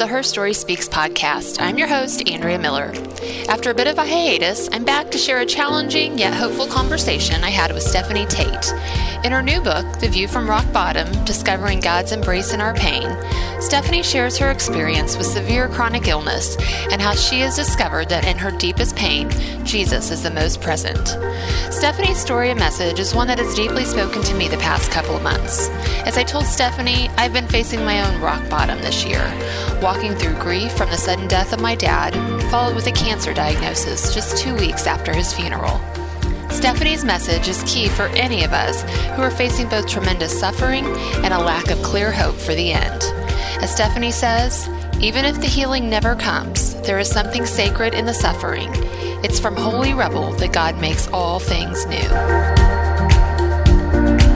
the Her Story Speaks podcast. I'm your host, Andrea Miller. After a bit of a hiatus, I'm back to share a challenging yet hopeful conversation I had with Stephanie Tait. In her new book, The View from Rock Bottom Discovering God's Embrace in Our Pain, Stephanie shares her experience with severe chronic illness and how she has discovered that in her deepest pain, Jesus is the most present. Stephanie's story and message is one that has deeply spoken to me the past couple of months. As I told Stephanie, I've been facing my own rock bottom this year, walking through grief from the sudden death of my dad, followed with a cancer diagnosis just two weeks after his funeral. Stephanie's message is key for any of us who are facing both tremendous suffering and a lack of clear hope for the end. As Stephanie says, even if the healing never comes, there is something sacred in the suffering. It's from holy rubble that God makes all things new.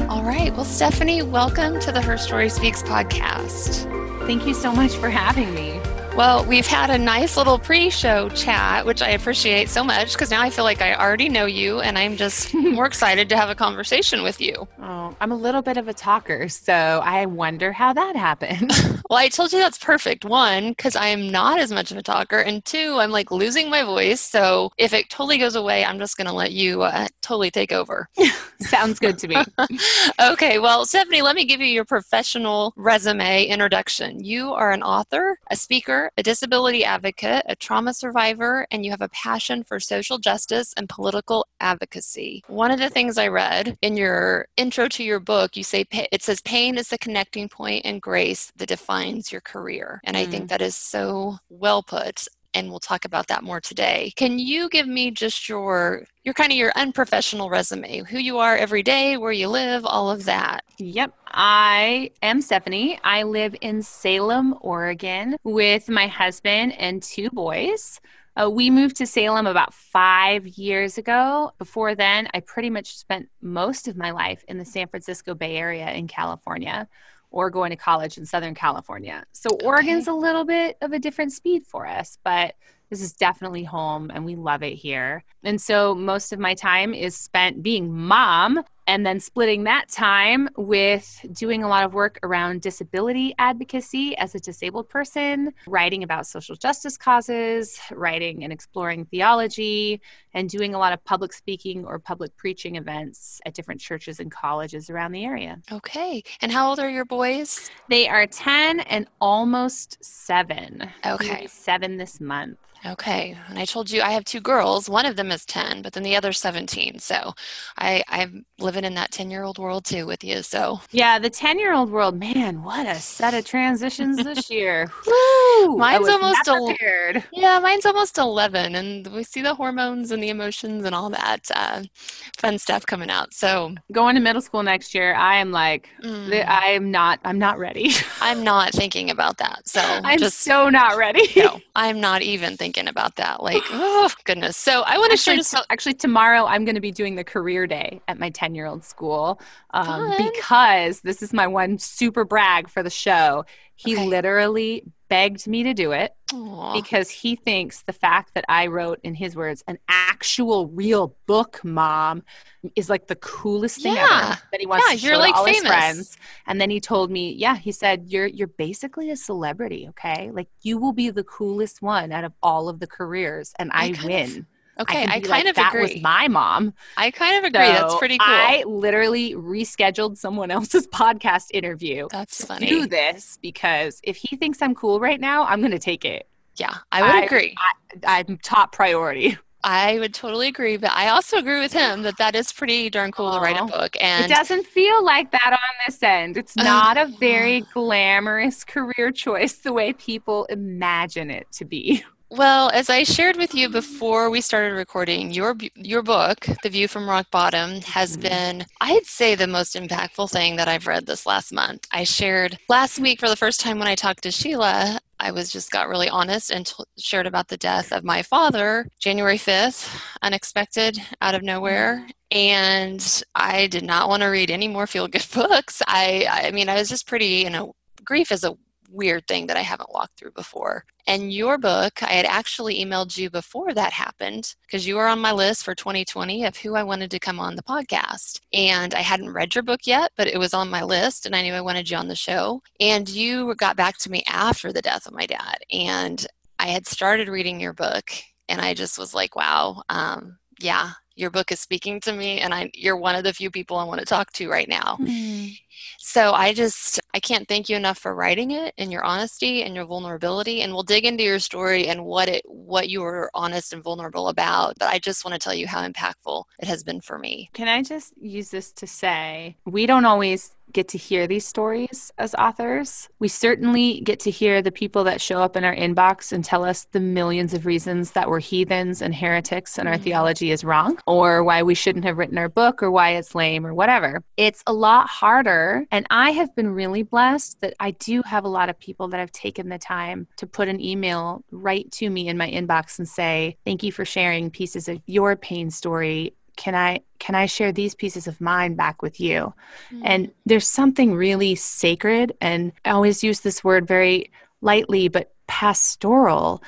All right. Well, Stephanie, welcome to the Her Story Speaks podcast. Thank you so much for having me. Well, we've had a nice little pre show chat, which I appreciate so much because now I feel like I already know you and I'm just more excited to have a conversation with you. Oh, I'm a little bit of a talker, so I wonder how that happened. well, I told you that's perfect. One, because I'm not as much of a talker, and two, I'm like losing my voice. So if it totally goes away, I'm just going to let you uh, totally take over. Sounds good to me. okay, well, Stephanie, let me give you your professional resume introduction. You are an author, a speaker, a disability advocate, a trauma survivor, and you have a passion for social justice and political advocacy. One of the things I read in your intro to your book, you say it says pain is the connecting point and grace that defines your career. And mm. I think mm. that is so well put and we'll talk about that more today. Can you give me just your your kind of your unprofessional resume, who you are every day, where you live, all of that? Yep. I am Stephanie. I live in Salem, Oregon with my husband and two boys. Uh, we moved to Salem about five years ago. Before then, I pretty much spent most of my life in the San Francisco Bay Area in California or going to college in Southern California. So okay. Oregon's a little bit of a different speed for us, but this is definitely home and we love it here. And so most of my time is spent being mom and then splitting that time with doing a lot of work around disability advocacy as a disabled person, writing about social justice causes, writing and exploring theology, and doing a lot of public speaking or public preaching events at different churches and colleges around the area. Okay. And how old are your boys? They are 10 and almost 7. Okay. 7 this month. Okay. And I told you I have two girls. One of them is 10, but then the other's 17. So I, I'm living in that 10 year old world too with you. So, yeah, the 10 year old world, man, what a set of transitions this year. Woo! Mine's almost prepared. yeah, mine's almost 11. And we see the hormones and the emotions and all that uh, fun stuff coming out. So, going to middle school next year, I am like, mm. I'm not, I'm not ready. I'm not thinking about that. So, I'm just so not ready. no, I'm not even thinking thinking about that. Like, oh goodness. So I want to share. So actually, tomorrow I'm going to be doing the career day at my 10 year old school um, because this is my one super brag for the show. He okay. literally begged me to do it Aww. because he thinks the fact that I wrote, in his words, an actual real book, mom, is like the coolest thing yeah. ever. That he wants yeah, to you're like all famous. his friends. And then he told me, yeah, he said, "You're you're basically a celebrity, okay? Like you will be the coolest one out of all of the careers, and I, I win." Of- Okay, I, I kind like, of that agree. was my mom. I kind of agree. So That's pretty cool. I literally rescheduled someone else's podcast interview. That's funny. Do this because if he thinks I'm cool right now, I'm going to take it. Yeah, I would I, agree. I, I'm top priority. I would totally agree, but I also agree with him that that is pretty darn cool to write a book. And it doesn't feel like that on this end. It's not a very glamorous career choice the way people imagine it to be. Well, as I shared with you before we started recording, your your book, The View from Rock Bottom, has mm-hmm. been I'd say the most impactful thing that I've read this last month. I shared last week for the first time when I talked to Sheila, I was just got really honest and t- shared about the death of my father, January 5th, unexpected out of nowhere. Mm-hmm. And I did not want to read any more feel good books. I I mean, I was just pretty, you know, grief is a weird thing that I haven't walked through before. And your book, I had actually emailed you before that happened because you were on my list for 2020 of who I wanted to come on the podcast. And I hadn't read your book yet, but it was on my list and I knew I wanted you on the show. And you got back to me after the death of my dad. And I had started reading your book and I just was like, wow, um, yeah, your book is speaking to me and I, you're one of the few people I want to talk to right now. Mm. So I just I can't thank you enough for writing it and your honesty and your vulnerability and we'll dig into your story and what it what you were honest and vulnerable about. But I just want to tell you how impactful it has been for me. Can I just use this to say we don't always get to hear these stories as authors. We certainly get to hear the people that show up in our inbox and tell us the millions of reasons that we're heathens and heretics and our mm-hmm. theology is wrong, or why we shouldn't have written our book, or why it's lame, or whatever. It's a lot harder. And I have been really blessed that I do have a lot of people that have taken the time to put an email right to me in my inbox and say, Thank you for sharing pieces of your pain story can i can i share these pieces of mine back with you mm. and there's something really sacred and i always use this word very lightly but pastoral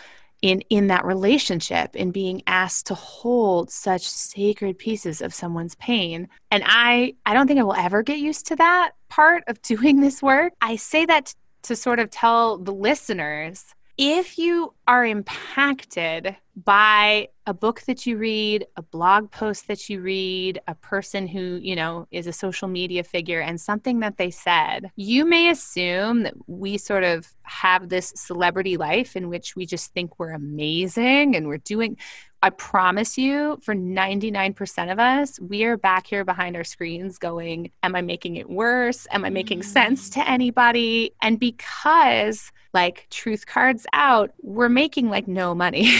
in in that relationship in being asked to hold such sacred pieces of someone's pain. And i i don't think i will ever get used to that part of doing this work. I say that t- to sort of tell the listeners if you are impacted by a book that you read, a blog post that you read, a person who, you know, is a social media figure and something that they said, you may assume that we sort of have this celebrity life in which we just think we're amazing and we're doing I promise you, for 99% of us, we are back here behind our screens going, Am I making it worse? Am I making sense mm. to anybody? And because like truth cards out, we're making like no money.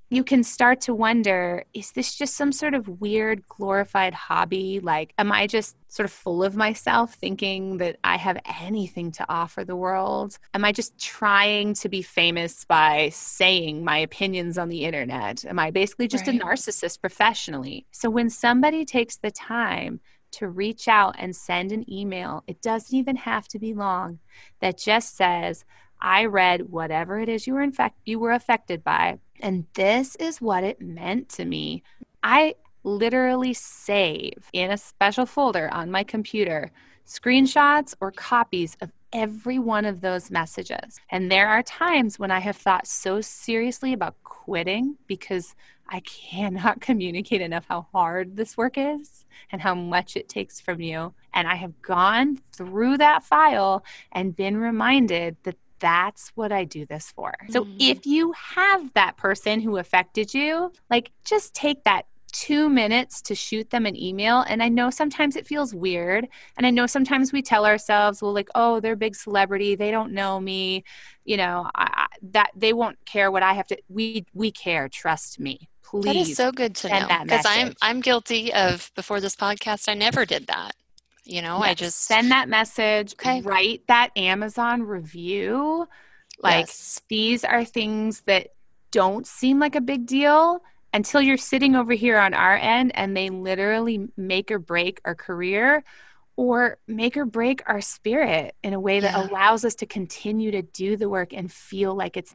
you can start to wonder is this just some sort of weird glorified hobby? Like, am I just sort of full of myself thinking that I have anything to offer the world? Am I just trying to be famous by saying my opinions on the internet? Am I basically just right. a narcissist professionally? So when somebody takes the time to reach out and send an email, it doesn't even have to be long, that just says, I read whatever it is you were infect you were affected by, and this is what it meant to me. I literally save in a special folder on my computer screenshots or copies of every one of those messages. And there are times when I have thought so seriously about quitting because I cannot communicate enough how hard this work is and how much it takes from you. And I have gone through that file and been reminded that that's what I do this for. So mm-hmm. if you have that person who affected you, like just take that two minutes to shoot them an email. And I know sometimes it feels weird. And I know sometimes we tell ourselves, well, like, oh, they're a big celebrity. They don't know me. You know, I, that they won't care what I have to. We, we care. Trust me. Please. That is so good to know. Because I'm, I'm guilty of before this podcast, I never did that. You know, yes. I just send that message, okay. write that Amazon review. Like yes. these are things that don't seem like a big deal until you're sitting over here on our end and they literally make or break our career or make or break our spirit in a way that yeah. allows us to continue to do the work and feel like it's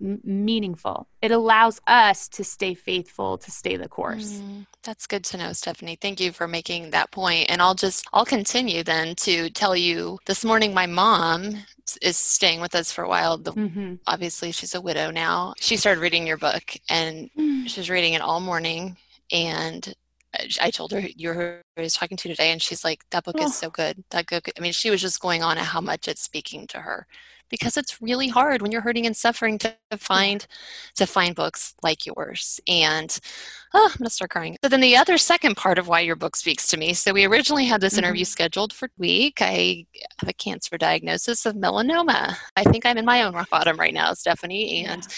meaningful. It allows us to stay faithful, to stay the course. Mm, that's good to know, Stephanie. Thank you for making that point. And I'll just, I'll continue then to tell you this morning, my mom is staying with us for a while. The, mm-hmm. Obviously, she's a widow now. She started reading your book and mm. she was reading it all morning. And I told her you're who I was talking to today, and she's like, "That book oh. is so good. That book." I mean, she was just going on at how much it's speaking to her, because it's really hard when you're hurting and suffering to find to find books like yours. And oh, I'm gonna start crying. So then the other second part of why your book speaks to me. So we originally had this mm-hmm. interview scheduled for week. I have a cancer diagnosis of melanoma. I think I'm in my own rock bottom right now, Stephanie, and. Yeah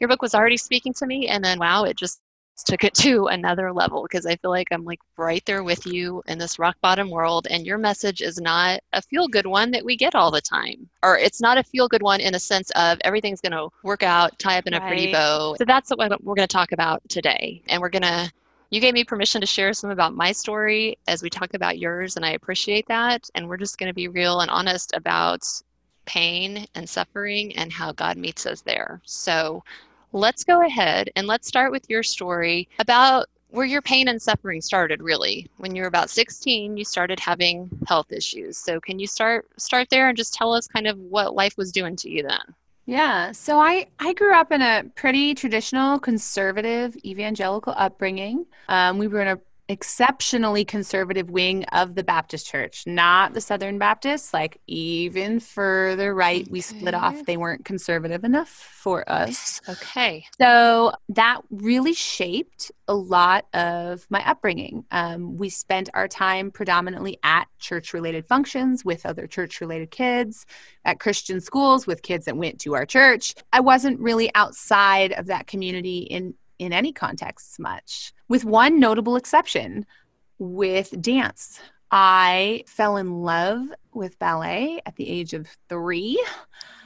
your book was already speaking to me and then wow it just took it to another level because I feel like I'm like right there with you in this rock bottom world and your message is not a feel good one that we get all the time or it's not a feel good one in the sense of everything's going to work out tie up in right. a pretty bow so that's what we're going to talk about today and we're going to you gave me permission to share some about my story as we talk about yours and I appreciate that and we're just going to be real and honest about pain and suffering and how God meets us there. So let's go ahead and let's start with your story about where your pain and suffering started really. When you were about 16 you started having health issues. So can you start start there and just tell us kind of what life was doing to you then? Yeah. So i i grew up in a pretty traditional conservative evangelical upbringing. Um, we were in a exceptionally conservative wing of the Baptist church, not the Southern Baptists, like even further right. Okay. We split off. They weren't conservative enough for us. Okay. So that really shaped a lot of my upbringing. Um, we spent our time predominantly at church related functions with other church related kids, at Christian schools with kids that went to our church. I wasn't really outside of that community in in any context much, with one notable exception with dance. I fell in love with ballet at the age of 3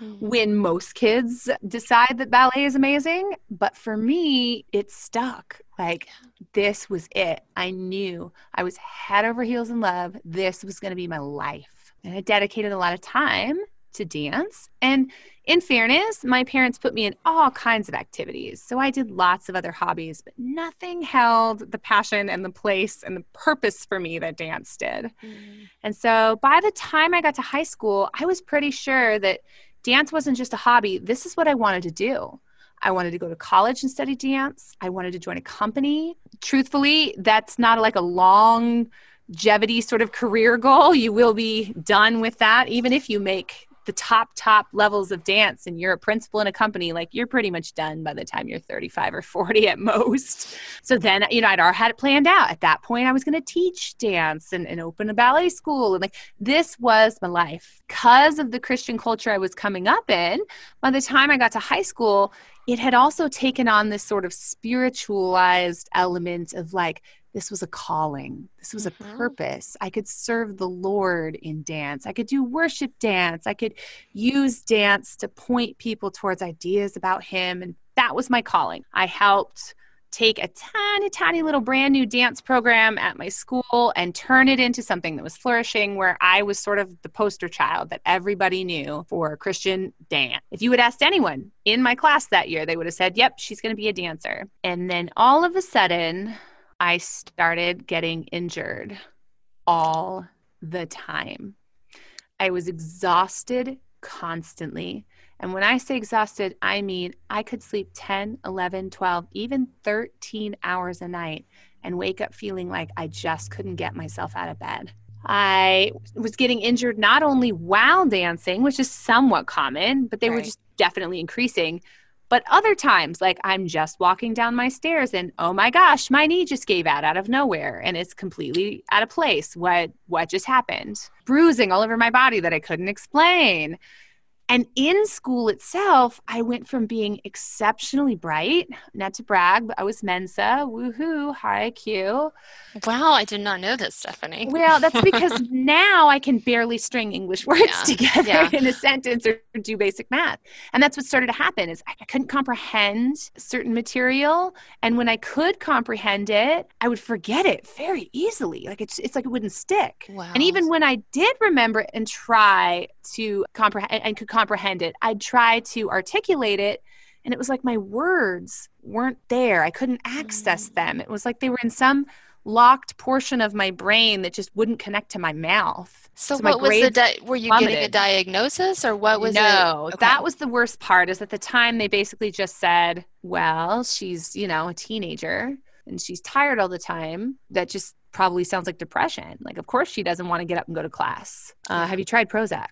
mm-hmm. when most kids decide that ballet is amazing. But for me, it stuck. Like, this was it. I knew I was head over heels in love. This was going to be my life. And I dedicated a lot of time to dance. And in fairness, my parents put me in all kinds of activities. So I did lots of other hobbies, but nothing held the passion and the place and the purpose for me that dance did. Mm. And so by the time I got to high school, I was pretty sure that dance wasn't just a hobby. This is what I wanted to do. I wanted to go to college and study dance. I wanted to join a company. Truthfully, that's not like a long longevity sort of career goal. You will be done with that, even if you make the top top levels of dance and you're a principal in a company like you're pretty much done by the time you're 35 or 40 at most. So then you know i'd already had it planned out. At that point i was going to teach dance and, and open a ballet school and like this was my life. Because of the christian culture i was coming up in by the time i got to high school it had also taken on this sort of spiritualized element of like this was a calling. This was mm-hmm. a purpose. I could serve the Lord in dance. I could do worship dance. I could use dance to point people towards ideas about Him. And that was my calling. I helped take a tiny, tiny little brand new dance program at my school and turn it into something that was flourishing where I was sort of the poster child that everybody knew for Christian dance. If you had asked anyone in my class that year, they would have said, Yep, she's going to be a dancer. And then all of a sudden, I started getting injured all the time. I was exhausted constantly. And when I say exhausted, I mean I could sleep 10, 11, 12, even 13 hours a night and wake up feeling like I just couldn't get myself out of bed. I was getting injured not only while dancing, which is somewhat common, but they right. were just definitely increasing, but other times, like I'm just walking down my stairs and oh my gosh, my knee just gave out out of nowhere and it's completely out of place. What what just happened? Bruising all over my body that I couldn't explain. And in school itself, I went from being exceptionally bright, not to brag, but I was Mensa, woohoo, high IQ. Wow, I did not know this, Stephanie. Well, that's because now I can barely string English words yeah. together yeah. in a sentence or do basic math. And that's what started to happen is I couldn't comprehend certain material. And when I could comprehend it, I would forget it very easily. Like it's, it's like it wouldn't stick. Wow. And even when I did remember it and try to comprehend and could comprehend it. I'd try to articulate it, and it was like my words weren't there. I couldn't access mm. them. It was like they were in some locked portion of my brain that just wouldn't connect to my mouth. So, so what was the di- were you plummeted. getting a diagnosis or what was no, it? No, okay. that was the worst part. Is at the time they basically just said, "Well, she's you know a teenager and she's tired all the time." That just probably sounds like depression. Like, of course she doesn't want to get up and go to class. Uh, have you tried Prozac?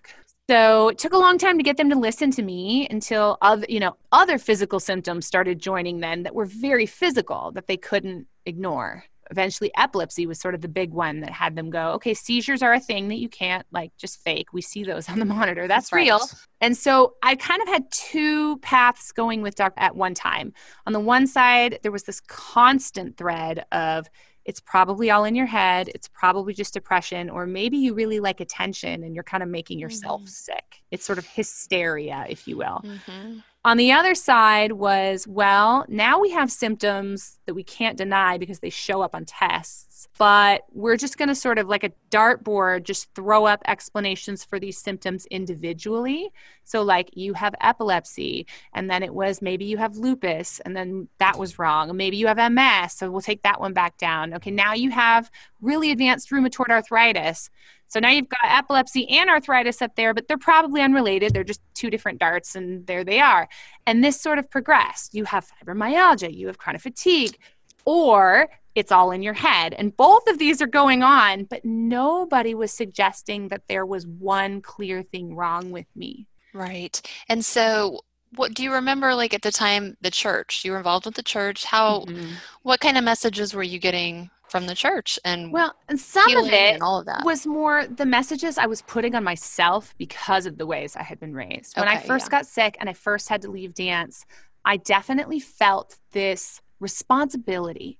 So it took a long time to get them to listen to me until other, you know, other physical symptoms started joining then that were very physical that they couldn't ignore. Eventually epilepsy was sort of the big one that had them go, okay, seizures are a thing that you can't like just fake. We see those on the monitor. That's, That's real. Right. And so I kind of had two paths going with doc at one time. On the one side, there was this constant thread of it's probably all in your head. It's probably just depression, or maybe you really like attention and you're kind of making yourself mm-hmm. sick. It's sort of hysteria, if you will. Mm-hmm. On the other side was, well, now we have symptoms that we can't deny because they show up on tests, but we're just going to sort of like a dartboard just throw up explanations for these symptoms individually. So, like you have epilepsy, and then it was maybe you have lupus, and then that was wrong. Maybe you have MS, so we'll take that one back down. Okay, now you have really advanced rheumatoid arthritis. So now you've got epilepsy and arthritis up there, but they're probably unrelated. They're just two different darts, and there they are. And this sort of progressed. You have fibromyalgia, you have chronic fatigue, or it's all in your head. And both of these are going on, but nobody was suggesting that there was one clear thing wrong with me. Right. And so what do you remember like at the time the church you were involved with the church how mm-hmm. what kind of messages were you getting from the church and well and some of it all of that was more the messages i was putting on myself because of the ways i had been raised when okay, i first yeah. got sick and i first had to leave dance i definitely felt this responsibility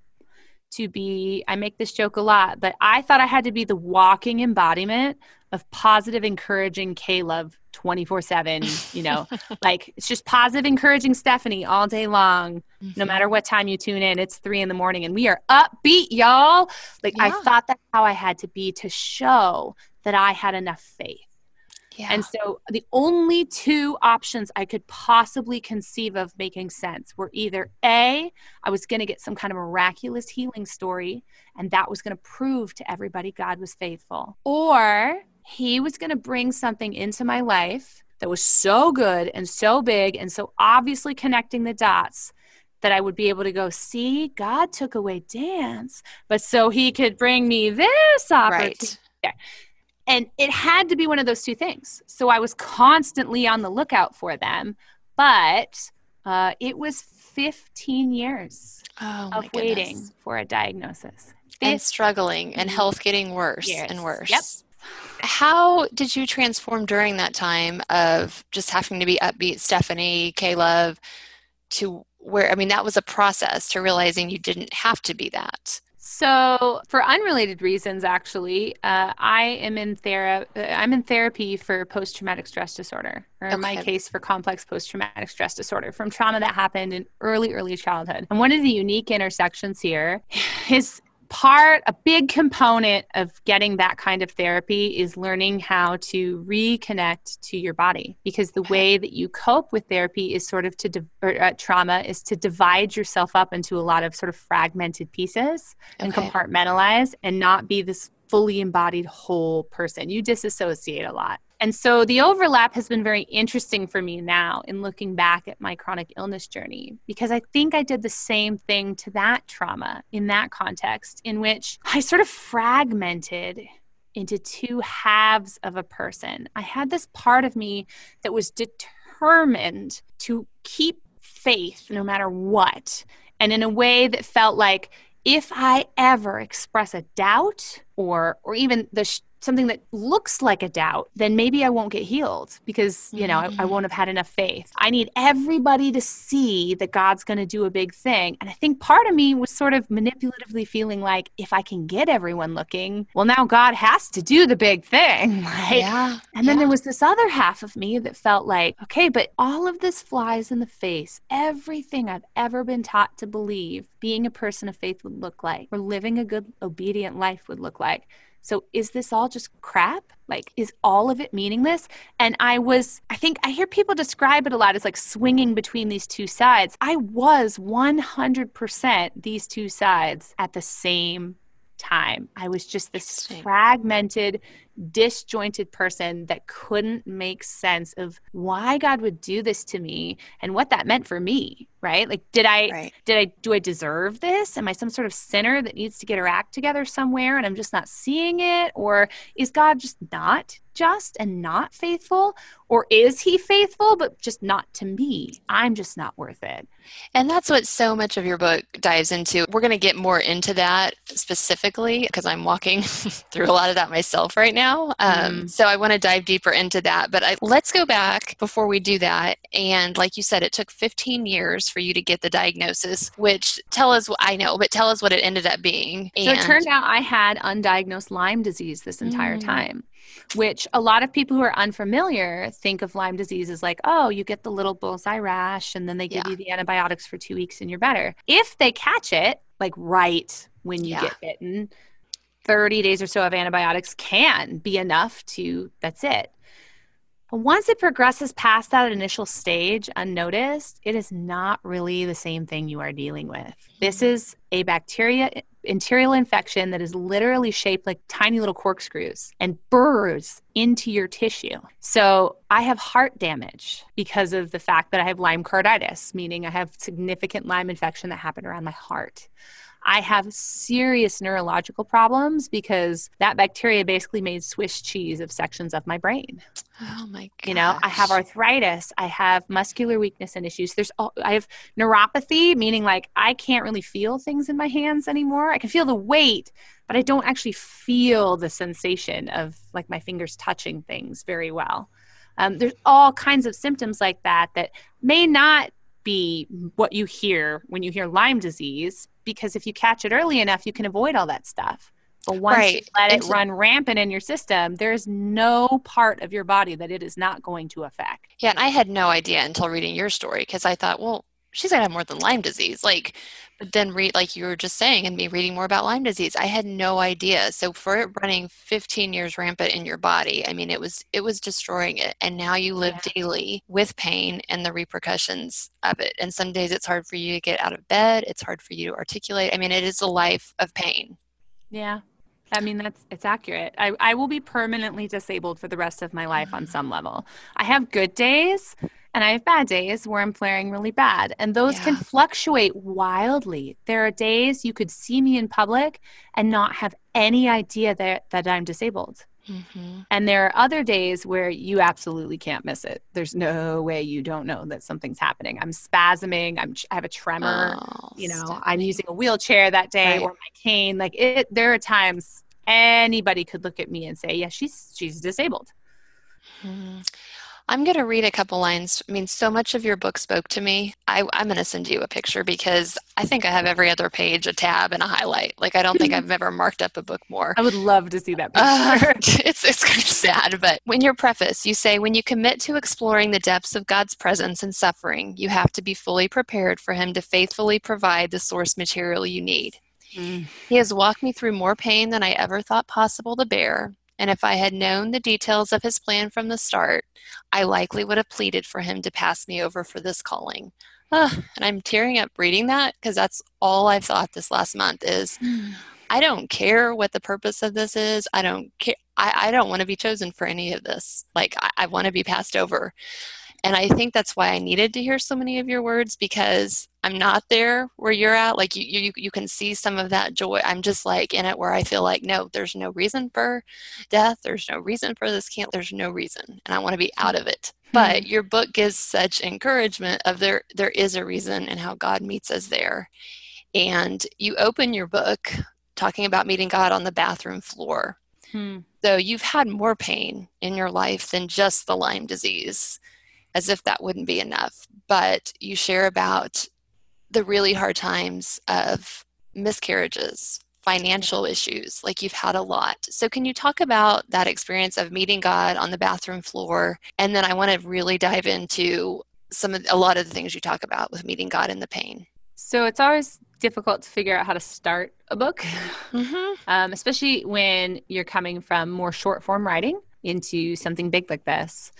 to be i make this joke a lot but i thought i had to be the walking embodiment of positive encouraging k-love 24 7 you know like it's just positive encouraging stephanie all day long mm-hmm. no matter what time you tune in it's three in the morning and we are upbeat y'all like yeah. i thought that's how i had to be to show that i had enough faith yeah. And so the only two options I could possibly conceive of making sense were either A, I was going to get some kind of miraculous healing story, and that was going to prove to everybody God was faithful, or he was going to bring something into my life that was so good and so big and so obviously connecting the dots that I would be able to go, see, God took away dance, but so he could bring me this opportunity. Right. And it had to be one of those two things. So I was constantly on the lookout for them, but uh, it was 15 years oh, of waiting for a diagnosis. And struggling and health getting worse years. and worse. Yep. How did you transform during that time of just having to be upbeat, Stephanie, K-Love, to where, I mean, that was a process to realizing you didn't have to be that. So, for unrelated reasons, actually, uh, I am in therapy. Uh, I'm in therapy for post-traumatic stress disorder, or in okay. my case, for complex post-traumatic stress disorder from trauma that happened in early, early childhood. And one of the unique intersections here is part, a big component of getting that kind of therapy is learning how to reconnect to your body because the way that you cope with therapy is sort of to, di- or, uh, trauma is to divide yourself up into a lot of sort of fragmented pieces okay. and compartmentalize and not be this fully embodied whole person. You disassociate a lot. And so the overlap has been very interesting for me now in looking back at my chronic illness journey because I think I did the same thing to that trauma in that context, in which I sort of fragmented into two halves of a person. I had this part of me that was determined to keep faith no matter what, and in a way that felt like if I ever express a doubt or or even the sh- something that looks like a doubt, then maybe I won't get healed because, you know, mm-hmm. I, I, won't have had enough faith. I need everybody to see that God's going to do a big thing. And I think part of me was sort of manipulatively feeling like if I can get everyone looking, well, now God has to do the big thing. Yeah. And then yeah. there was this other half of me that felt like, okay, but all of this flies in the face. Everything I've ever been taught to believe being a person of faith would look like, or living a good, obedient life would look like so is this all just crap? Like, is all of it meaningless? And I was, I think I hear people describe it a lot as like swinging between these two sides. I was 100% these two sides at the same time. I was just this fragmented, disjointed person that couldn't make sense of why God would do this to me and what that meant for me, right? Like did I right. did I do I deserve this? Am I some sort of sinner that needs to get her act together somewhere and I'm just not seeing it or is God just not just and not faithful or is he faithful but just not to me? I'm just not worth it. And that's what so much of your book dives into. We're going to get more into that specifically because I'm walking through a lot of that myself right now now. Um, mm. So I want to dive deeper into that. But I, let's go back before we do that. And like you said, it took 15 years for you to get the diagnosis, which tell us, I know, but tell us what it ended up being. And, so it turned out I had undiagnosed Lyme disease this entire mm. time which a lot of people who are unfamiliar think of Lyme disease as like, oh, you get the little bullseye rash and then they give yeah. you the antibiotics for two weeks and you're better. If they catch it, like right when you yeah. get bitten, 30 days or so of antibiotics can be enough to, that's it. But once it progresses past that initial stage unnoticed, it is not really the same thing you are dealing with. This mm-hmm. is a bacteria bacterial infection that is literally shaped like tiny little corkscrews and burrows into your tissue. So I have heart damage because of the fact that I have Lyme carditis, meaning I have significant Lyme infection that happened around my heart. I have serious neurological problems because that bacteria basically made Swiss cheese of sections of my brain. Oh my god. You know, I have arthritis, I have muscular weakness and issues. There's all, I have neuropathy, meaning like I can't really feel things in my hands anymore. I can feel the weight, but I don't actually feel the sensation of like my fingers touching things very well. Um, there's all kinds of symptoms like that that may not be what you hear when you hear Lyme disease, because if you catch it early enough, you can avoid all that stuff. But once right. you let it run rampant in your system, there's no part of your body that it is not going to affect. Yeah, and I had no idea until reading your story because I thought, well, she's gonna have more than Lyme disease. Like, but then read like you were just saying, and me reading more about Lyme disease, I had no idea. So for it running 15 years rampant in your body, I mean, it was it was destroying it, and now you live yeah. daily with pain and the repercussions of it. And some days it's hard for you to get out of bed. It's hard for you to articulate. I mean, it is a life of pain. Yeah. I mean, that's it's accurate. I, I will be permanently disabled for the rest of my life on some level. I have good days and I have bad days where I'm flaring really bad. And those yeah. can fluctuate wildly. There are days you could see me in public and not have any idea that, that I'm disabled. Mm-hmm. And there are other days where you absolutely can't miss it. There's no way you don't know that something's happening. I'm spasming. I'm I have a tremor. Oh, you know, Stephanie. I'm using a wheelchair that day right. or my cane. Like it. There are times anybody could look at me and say, "Yeah, she's she's disabled." Mm-hmm. I'm going to read a couple lines. I mean, so much of your book spoke to me. I, am going to send you a picture because I think I have every other page a tab and a highlight. Like, I don't think I've ever marked up a book more. I would love to see that uh, picture. Uh, it's, it's kind of sad, but when your preface, you say, when you commit to exploring the depths of God's presence and suffering, you have to be fully prepared for Him to faithfully provide the source material you need. Mm. He has walked me through more pain than I ever thought possible to bear, and if I had known the details of his plan from the start, I likely would have pleaded for him to pass me over for this calling. Uh, and I'm tearing up reading that because that's all I've thought this last month is I don't care what the purpose of this is. I don't care. I, I don't want to be chosen for any of this. Like, I, I want to be passed over. And I think that's why I needed to hear so many of your words because I'm not there where you're at. Like you, you, you can see some of that joy. I'm just like in it where I feel like, no, there's no reason for death. There's no reason for this can't, there's no reason. And I want to be out of it. But hmm. your book gives such encouragement of there, there is a reason and how God meets us there. And you open your book talking about meeting God on the bathroom floor. Hmm. So you've had more pain in your life than just the Lyme disease as if that wouldn't be enough. But you share about the really hard times of miscarriages, financial issues, like you've had a lot. So, can you talk about that experience of meeting God on the bathroom floor? And then I want to really dive into some of a lot of the things you talk about with meeting God in the pain. So, it's always difficult to figure out how to start a book, mm-hmm. um, especially when you're coming from more short form writing into something big like this.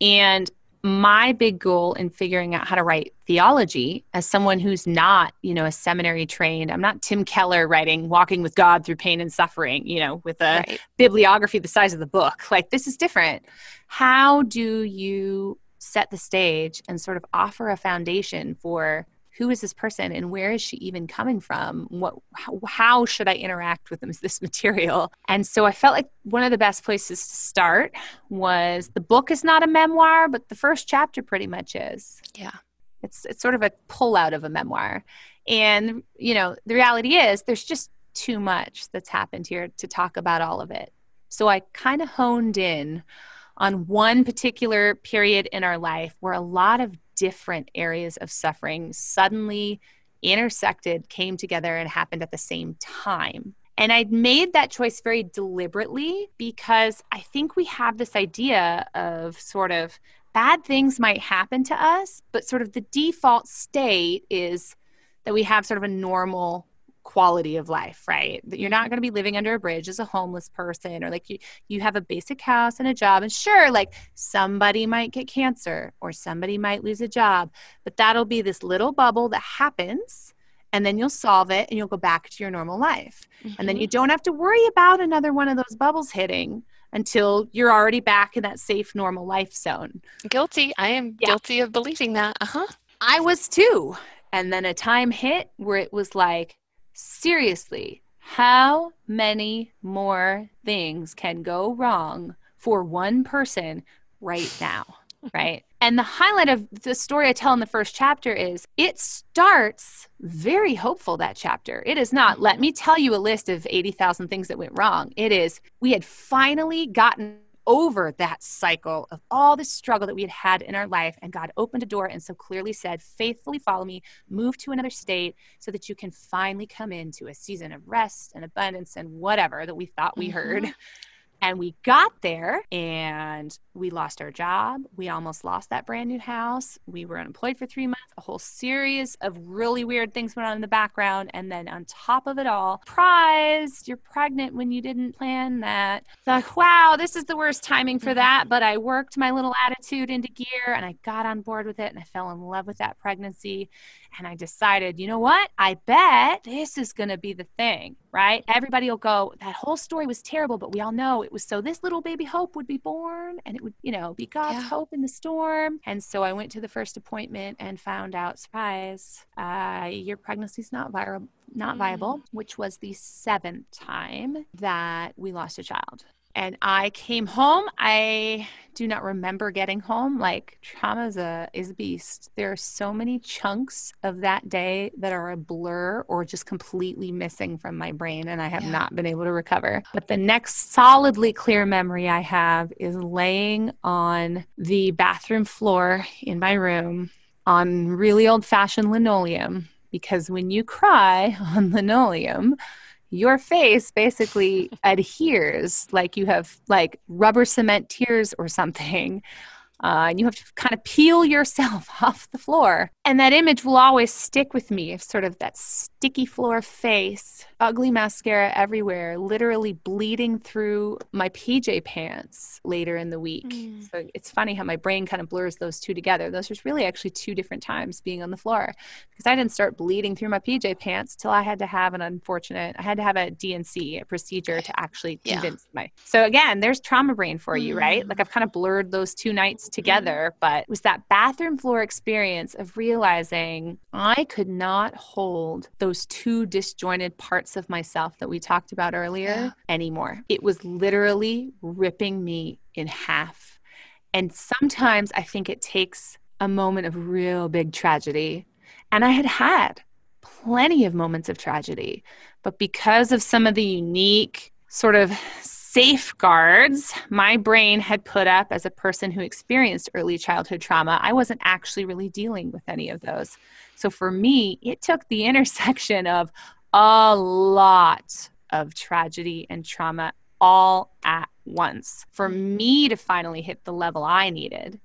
And my big goal in figuring out how to write theology as someone who's not, you know, a seminary trained, I'm not Tim Keller writing Walking with God Through Pain and Suffering, you know, with a right. bibliography the size of the book. Like, this is different. How do you set the stage and sort of offer a foundation for who is this person and where is she even coming from? What how, how, should i interact with this, this material? And so i felt like one of the best places to start was the book is not a memoir but the first chapter pretty much is. Yeah. It's it's sort of a pullout of a memoir. And you know the reality is there's just too much that's happened here to talk about all of it. So I kind of honed in on one particular period in our life where a lot of different areas of suffering suddenly intersected, came together, and happened at the same time. And I made that choice very deliberately because I think we have this idea of sort of bad things might happen to us, but sort of the default state is that we have sort of a normal quality of life, right? That you're not going to be living under a bridge as a homeless person or like you you have a basic house and a job and sure like somebody might get cancer or somebody might lose a job, but that'll be this little bubble that happens and then you'll solve it and you'll go back to your normal life. Mm-hmm. And then you mm-hmm. don't have to worry about another one of those bubbles hitting until you're already back in that safe normal life zone. Guilty. I am yeah. guilty of believing that. Uh-huh. I was too. And then a time hit where it was like seriously, how many more things can go wrong for one person right now? Right. And the highlight of the story I tell in the first chapter is it starts very hopeful, that chapter. It is not, let me tell you a list of 80,000 things that went wrong. It is, we had finally gotten over that cycle of all the struggle that we had had in our life. And God opened a door and so clearly said, faithfully follow me, move to another state so that you can finally come into a season of rest and abundance and whatever that we thought we mm-hmm. heard. And we got there and we lost our job. We almost lost that brand new house. We were unemployed for three months. A whole series of really weird things went on in the background. And then on top of it all, surprise, you're pregnant when you didn't plan that. Like, wow, this is the worst timing for mm-hmm. that. But I worked my little attitude into gear and I got on board with it and I fell in love with that pregnancy. And I decided, you know what? I bet this is going to be the thing, right? Everybody will go, that whole story was terrible, but we all know it was so this little baby Hope would be born and it would, you know, be God's yeah. hope in the storm. And so I went to the first appointment and found out, surprise, uh, your pregnancy's not viable, not mm. viable, which was the seventh time that we lost a child and I came home. I do not remember getting home. Like trauma is a is a beast. There are so many chunks of that day that are a blur or just completely missing from my brain, and I have yeah. not been able to recover. But the next solidly clear memory I have is laying on the bathroom floor in my room on really old fashioned linoleum because when you cry on linoleum your face basically adheres like you have like rubber cement tears or something uh, and you have to kind of peel yourself off the floor. And that image will always stick with me sort of that sticky floor face, ugly mascara everywhere, literally bleeding through my PJ pants later in the week. Mm. So it's funny how my brain kind of blurs those two together. Those are really actually two different times being on the floor because I didn't start bleeding through my PJ pants till I had to have an unfortunate, I had to have a D&C, a procedure to actually convince my. So again, there's trauma brain for you, mm. right? Like I've kind of blurred those two nights together, but it was that bathroom floor experience of realizing I could not hold those two disjointed parts of myself that we talked about earlier yeah. anymore. It was literally ripping me in half. And sometimes I think it takes a moment of real big tragedy. And I had had plenty of moments of tragedy, but because of some of the unique sort of safeguards my brain had put up as a person who experienced early childhood trauma, I wasn't actually really dealing with any of those. So for me, it took the intersection of a lot of tragedy and trauma all at once for me to finally hit the level I needed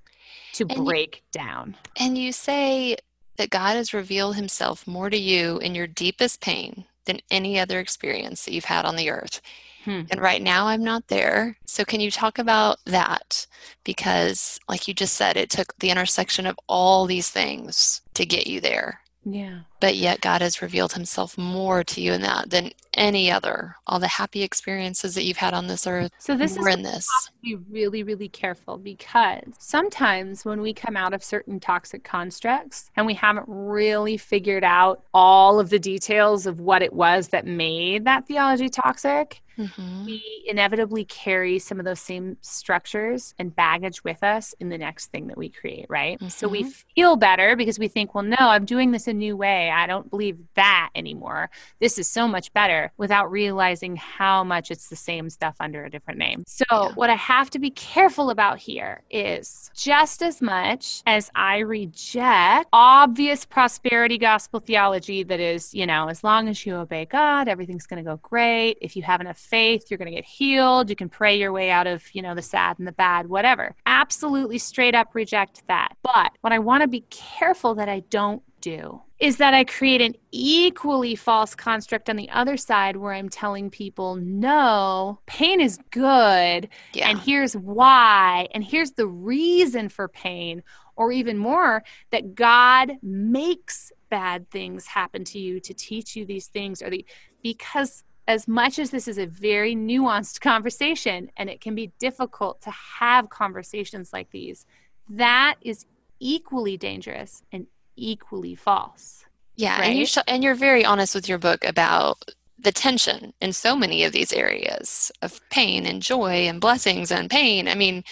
to and break you, down. And you say that God has revealed himself more to you in your deepest pain than any other experience that you've had on the earth. Hmm. And right now I'm not there. So can you talk about that? Because, like you just said, it took the intersection of all these things to get you there. Yeah. But yet God has revealed himself more to you in that than any other. All the happy experiences that you've had on this earth. So this is in this. be really, really careful because sometimes when we come out of certain toxic constructs and we haven't really figured out all of the details of what it was that made that theology toxic, Mm-hmm. we inevitably carry some of those same structures and baggage with us in the next thing that we create, right? Mm-hmm. So we mm-hmm. feel better because we think, well, no, I'm doing this a new way. I don't believe that anymore. This is so much better without realizing how much it's the same stuff under a different name. So, yeah. what I have to be careful about here is just as much as I reject obvious prosperity gospel theology that is, you know, as long as you obey God, everything's going to go great. If you have enough faith, you're going to get healed. You can pray your way out of, you know, the sad and the bad, whatever. Absolutely straight up reject that. But what I want to be careful that I don't do is that I create an equally false construct on the other side where I'm telling people, no, pain is good. Yeah. And here's why. And here's the reason for pain. Or even more, that God makes bad things happen to you to teach you these things or the because as much as this is a very nuanced conversation and it can be difficult to have conversations like these, that is equally dangerous and equally false. Yeah, right? and you sh- and you're very honest with your book about the tension in so many of these areas of pain and joy and blessings and pain. I mean,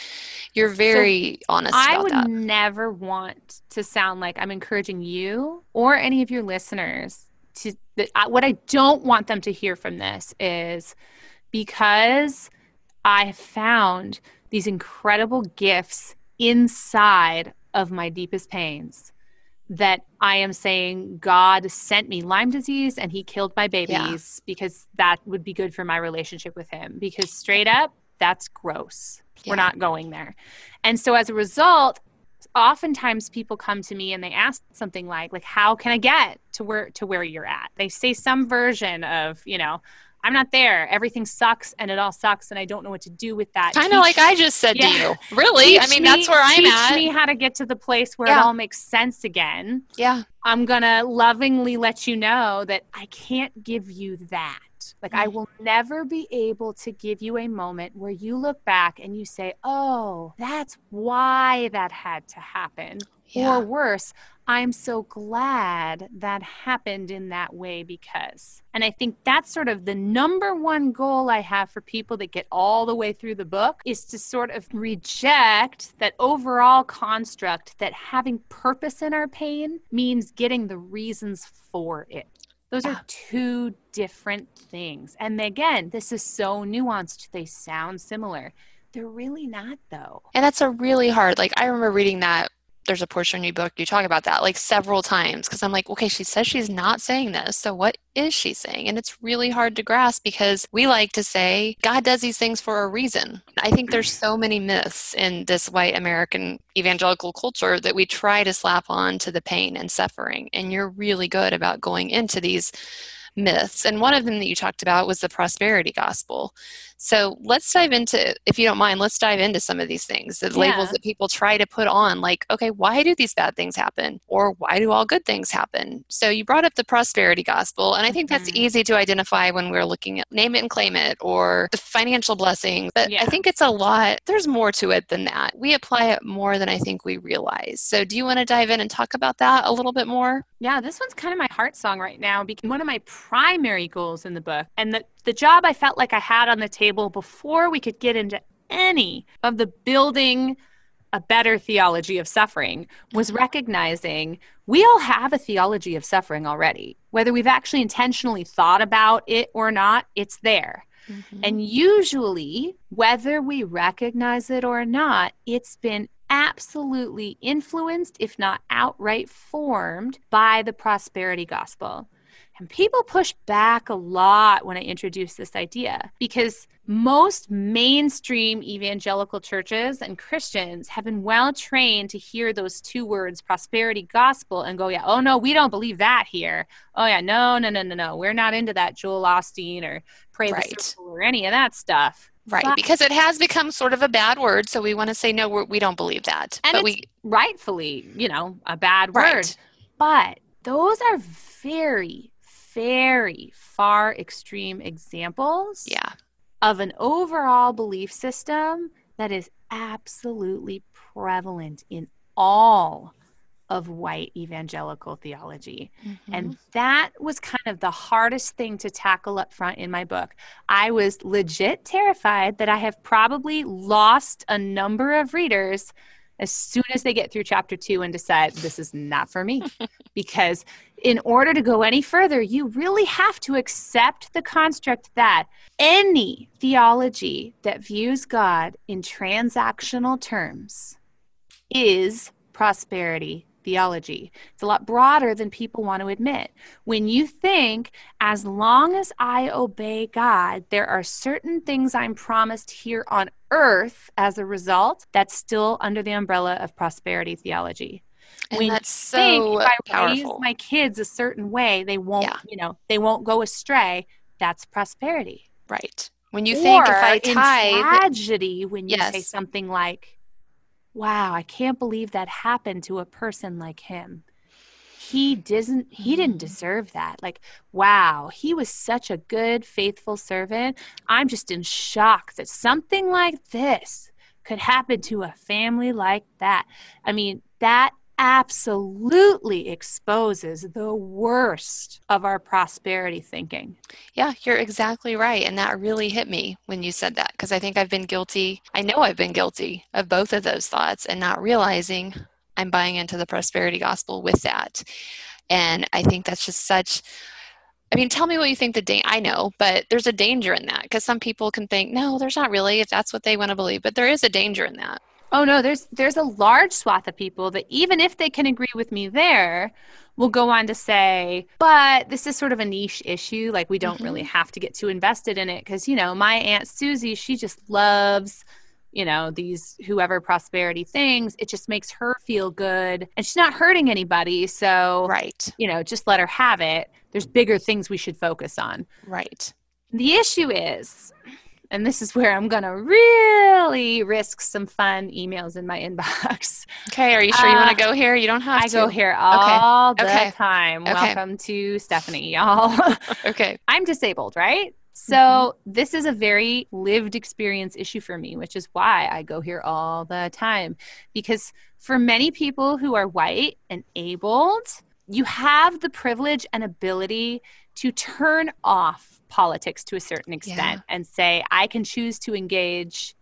you're very so honest I would that. never want to sound like I'm encouraging you or any of your listeners to that what I don't want them to hear from this is because I found these incredible gifts inside of my deepest pains that I am saying God sent me Lyme disease and he killed my babies yeah. because that would be good for my relationship with him. Because straight up, that's gross. Yeah. We're not going there. And so as a result, oftentimes people come to me and they ask something like like how can I get to where to where you're at? They say some version of, you know, I'm not there. Everything sucks and it all sucks and I don't know what to do with that. Kind of like I just said yeah. to you. Really? Teach I mean, me, that's where I'm teach at. Teach me how to get to the place where yeah. it all makes sense again. Yeah. I'm going to lovingly let you know that I can't give you that. Like, I mm. will never be able to give you a moment where you look back and you say, oh, that's why that had to happen. Yeah. Or worse, I'm so glad that happened in that way because. And I think that's sort of the number one goal I have for people that get all the way through the book is to sort of reject that overall construct that having purpose in our pain means getting the reasons for it. Those are two different things. And again, this is so nuanced. They sound similar. They're really not, though. And that's a really hard, like, I remember reading that there's a portion in your book you talk about that like several times because I'm like, okay, she says she's not saying this. So what is she saying? And it's really hard to grasp because we like to say God does these things for a reason. I think there's mm-hmm. so many myths in this white American evangelical culture that we try to slap on to the pain and suffering. And you're really good about going into these myths. And one of them that you talked about was the prosperity gospel. So let's dive into, if you don't mind, let's dive into some of these things, the yeah. labels that people try to put on, like, okay, why do these bad things happen? Or why do all good things happen? So you brought up the prosperity gospel, and I think that's mm-hmm. easy to identify when we're looking at name it and claim it or the financial blessings. But yeah. I think it's a lot, there's more to it than that. We apply it more than I think we realize. So do you want to dive in and talk about that a little bit more? Yeah, this one's kind of my heart song right now because one of my primary goals in the book and the the job I felt like I had on the table before we could get into any of the building a better theology of suffering was recognizing we all have a theology of suffering already. Whether we've actually intentionally thought about it or not, it's there. Mm-hmm. And usually, whether we recognize it or not, it's been absolutely influenced, if not outright formed, by the prosperity gospel. And people push back a lot when I introduce this idea because most mainstream evangelical churches and Christians have been well trained to hear those two words, prosperity gospel, and go, yeah, oh no, we don't believe that here. Oh yeah, no, no, no, no, no. We're not into that Joel Osteen or Pray right. or any of that stuff. Right, but, because it has become sort of a bad word, so we want to say no, we're, we do not believe that. And but we rightfully, you know, a bad word. Right. But those are very very far extreme examples yeah. of an overall belief system that is absolutely prevalent in all of white evangelical theology. Mm-hmm. And that was kind of the hardest thing to tackle up front in my book. I was legit terrified that I have probably lost a number of readers as soon as they get through chapter two and decide this is not for me. because in order to go any further, you really have to accept the construct that any theology that views God in transactional terms is prosperity theology. It's a lot broader than people want to admit. When you think, as long as I obey God, there are certain things I'm promised here on earth as a result, that's still under the umbrella of prosperity theology. And when that's so think if I powerful. raise my kids a certain way, they won't, Yeah. you know, they won't go astray. That's prosperity. right. When you think if Or I in tithe, tragedy, when you say something like, "Wow, I can't believe that happened to a person like him. He doesn't. He didn't Mhm. deserve that. Like, wow, he was such a good, faithful servant. I'm just in shock that something like this could happen to a family like that. I mean, that." Absolutely exposes the worst of our prosperity thinking. Yeah, you're exactly right. And that really hit me when you said that because I think I've been guilty. I know I've been guilty of both of those thoughts and not realizing I'm buying into the prosperity gospel with that. And I think that's just such. I mean, tell me what you think the da- I know, but there's a danger in that because some people can think, no, there's not really if that's what they want to believe, but there is a danger in that. Oh no, there's there's a large swath of people that even if they can agree with me there, will go on to say, but this is sort of a niche issue. Like we don't really mm-hmm. have to get too invested in it. Because you know my aunt Susie, she just loves you know these whoever prosperity things. It just makes her feel good and she's not hurting anybody so Right, you know just let her have it. There's bigger things we should focus on. Right. the issue is, and this is where I'm going to really risk some fun emails in my inbox. Okay, are you sure you Uh, want to go here? You don't have I to. go here all the Okay. time. Okay. Welcome to Stephanie, y'all. Okay. I'm disabled, right? So Mm-hmm. this is a very lived experience issue for me, which is why I go here all the time. Because for many people who are white and abled, you have the privilege and ability to turn off politics to a certain extent and say, I can choose to engage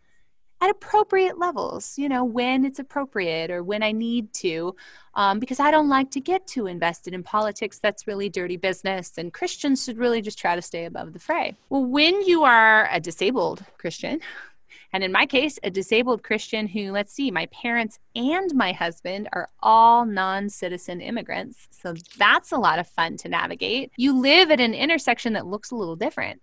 at appropriate levels, you know, when it's appropriate or when I need to, um, because I don't like to get too invested in politics. That's really dirty business, and Christians should really just try to stay above the fray. Well, when you are a disabled Christian, and in my case, a disabled Christian who, let's see, my parents and my husband are all non citizen immigrants. So that's a lot of fun to navigate. You live at an intersection that looks a little different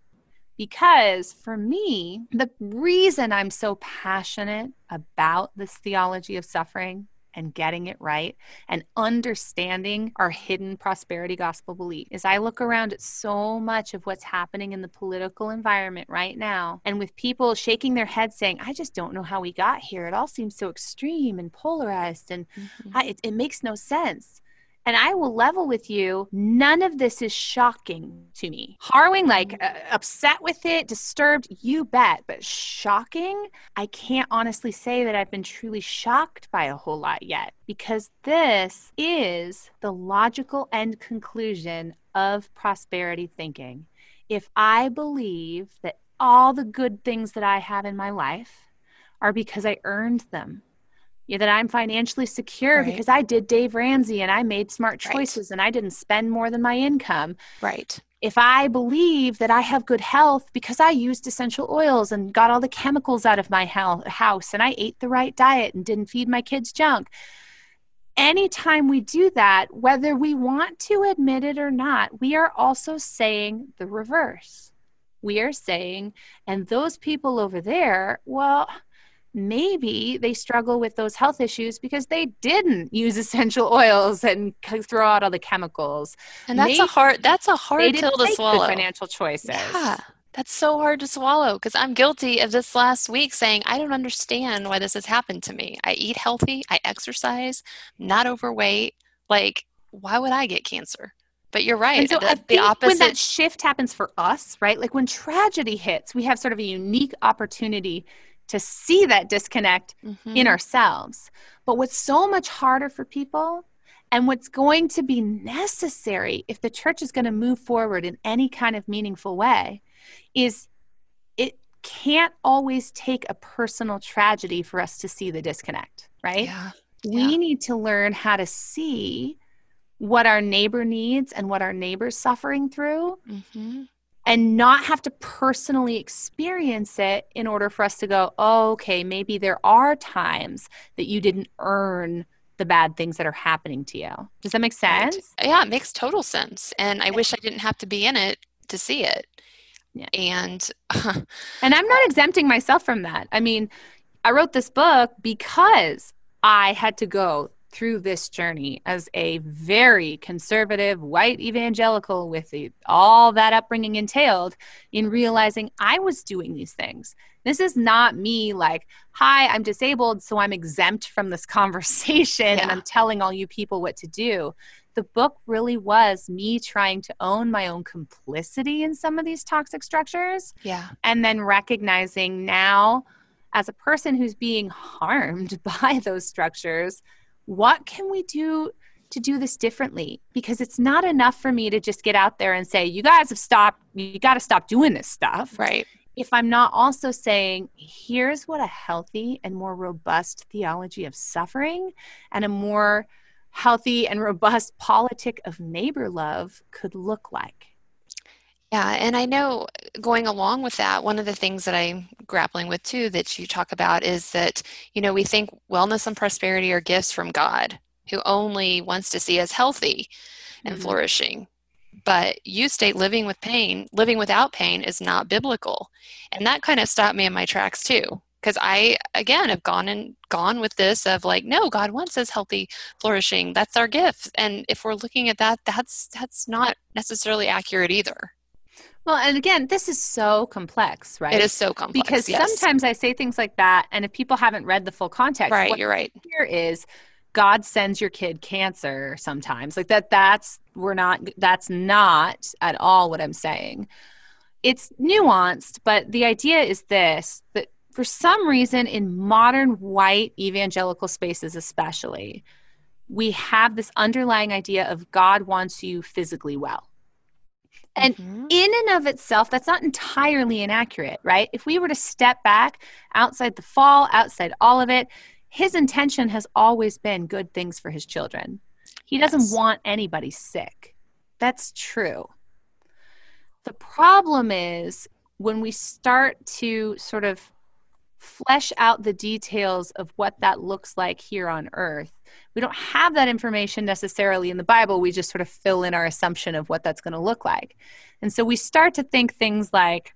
because for me, the reason I'm so passionate about this theology of suffering and getting it right and understanding our hidden prosperity gospel belief is I look around at so much of what's happening in the political environment right now and with people shaking their heads saying, I just don't know how we got here. It all seems so extreme and polarized and mm-hmm. I, it, it makes no sense. And I will level with you, none of this is shocking to me. Harrowing, like uh, upset with it, disturbed, you bet. But shocking, I can't honestly say that I've been truly shocked by a whole lot yet because this is the logical end conclusion of prosperity thinking. If I believe that all the good things that I have in my life are because I earned them, yeah, that I'm financially secure Right. because I did Dave Ramsey and I made smart Right. choices and I didn't spend more than my income. Right. If I believe that I have good health because I used essential oils and got all the chemicals out of my house and I ate the right diet and didn't feed my kids junk. Anytime we do that, whether we want to admit it or not, we are also saying the reverse. We are saying, and those people over there, well, maybe they struggle with those health issues because they didn't use essential oils and throw out all the chemicals. And that's a hard that's a hard pill to swallow. financial choices. Yeah. That's so hard to swallow because I'm guilty of this last week saying, I don't understand why this has happened to me. I eat healthy, I exercise, not overweight. Like, why would I get cancer? But you're right. And so the, I the think when opposite. that shift happens for us, right? Like when tragedy hits, we have sort of a unique opportunity to see that disconnect Mhm. in ourselves. But what's so much harder for people and what's going to be necessary if the church is going to move forward in any kind of meaningful way is it can't always take a personal tragedy for us to see the disconnect, right? Yeah. We Yeah. need to learn how to see what our neighbor needs and what our neighbor's suffering through hmm and not have to personally experience it in order for us to go, oh, okay, maybe there are times that you didn't earn the bad things that are happening to you. Does that make Right. sense? Yeah, it makes total sense. And I wish I didn't have to be in it to see it. Yeah. And And I'm not exempting myself from that. I mean, I wrote this book because I had to go through this journey as a very conservative white evangelical with the, all that upbringing entailed in realizing I was doing these things. This is not me like, hi, I'm disabled, so I'm exempt from this conversation and I'm telling all you people what to do. The book really was me trying to own my own complicity in some of these toxic structures yeah, and then recognizing now as a person who's being harmed by those structures what can we do to do this differently? Because it's not enough for me to just get out there and say you guys have stopped you got to stop doing this stuff. Right. if i'm not also saying here's what a healthy and more robust theology of suffering and a more healthy and robust politic of neighbor love could look like Yeah, and I know going along with that, one of the things that I'm grappling with too that you talk about is that, you know, we think wellness and prosperity are gifts from God who only wants to see us healthy and Mhm. flourishing. But you state living with pain, living without pain is not biblical. And that kind of stopped me in my tracks too. Because I again have gone and gone with this of like, no, God wants us healthy, flourishing. That's our gift. And if we're looking at that, that's that's not necessarily accurate either. Well and again this is so complex right It is so complex. because yes. sometimes I say things like that, and if people haven't read the full context, right, what you're right. here is God sends your kid cancer sometimes. Like that. That's we're not. That's not at all what I'm saying. It's nuanced, but the idea is this: that for some reason, in modern white evangelical spaces, especially, we have this underlying idea of God wants you physically well. And Mhm. in and of itself, that's not entirely inaccurate, right? If we were to step back outside the fall, outside all of it, his intention has always been good things for his children. He doesn't Yes. want anybody sick. That's true. The problem is when we start to sort of flesh out the details of what that looks like here on earth. We don't have that information necessarily in the Bible. We just sort of fill in our assumption of what that's going to look like. And so we start to think things like,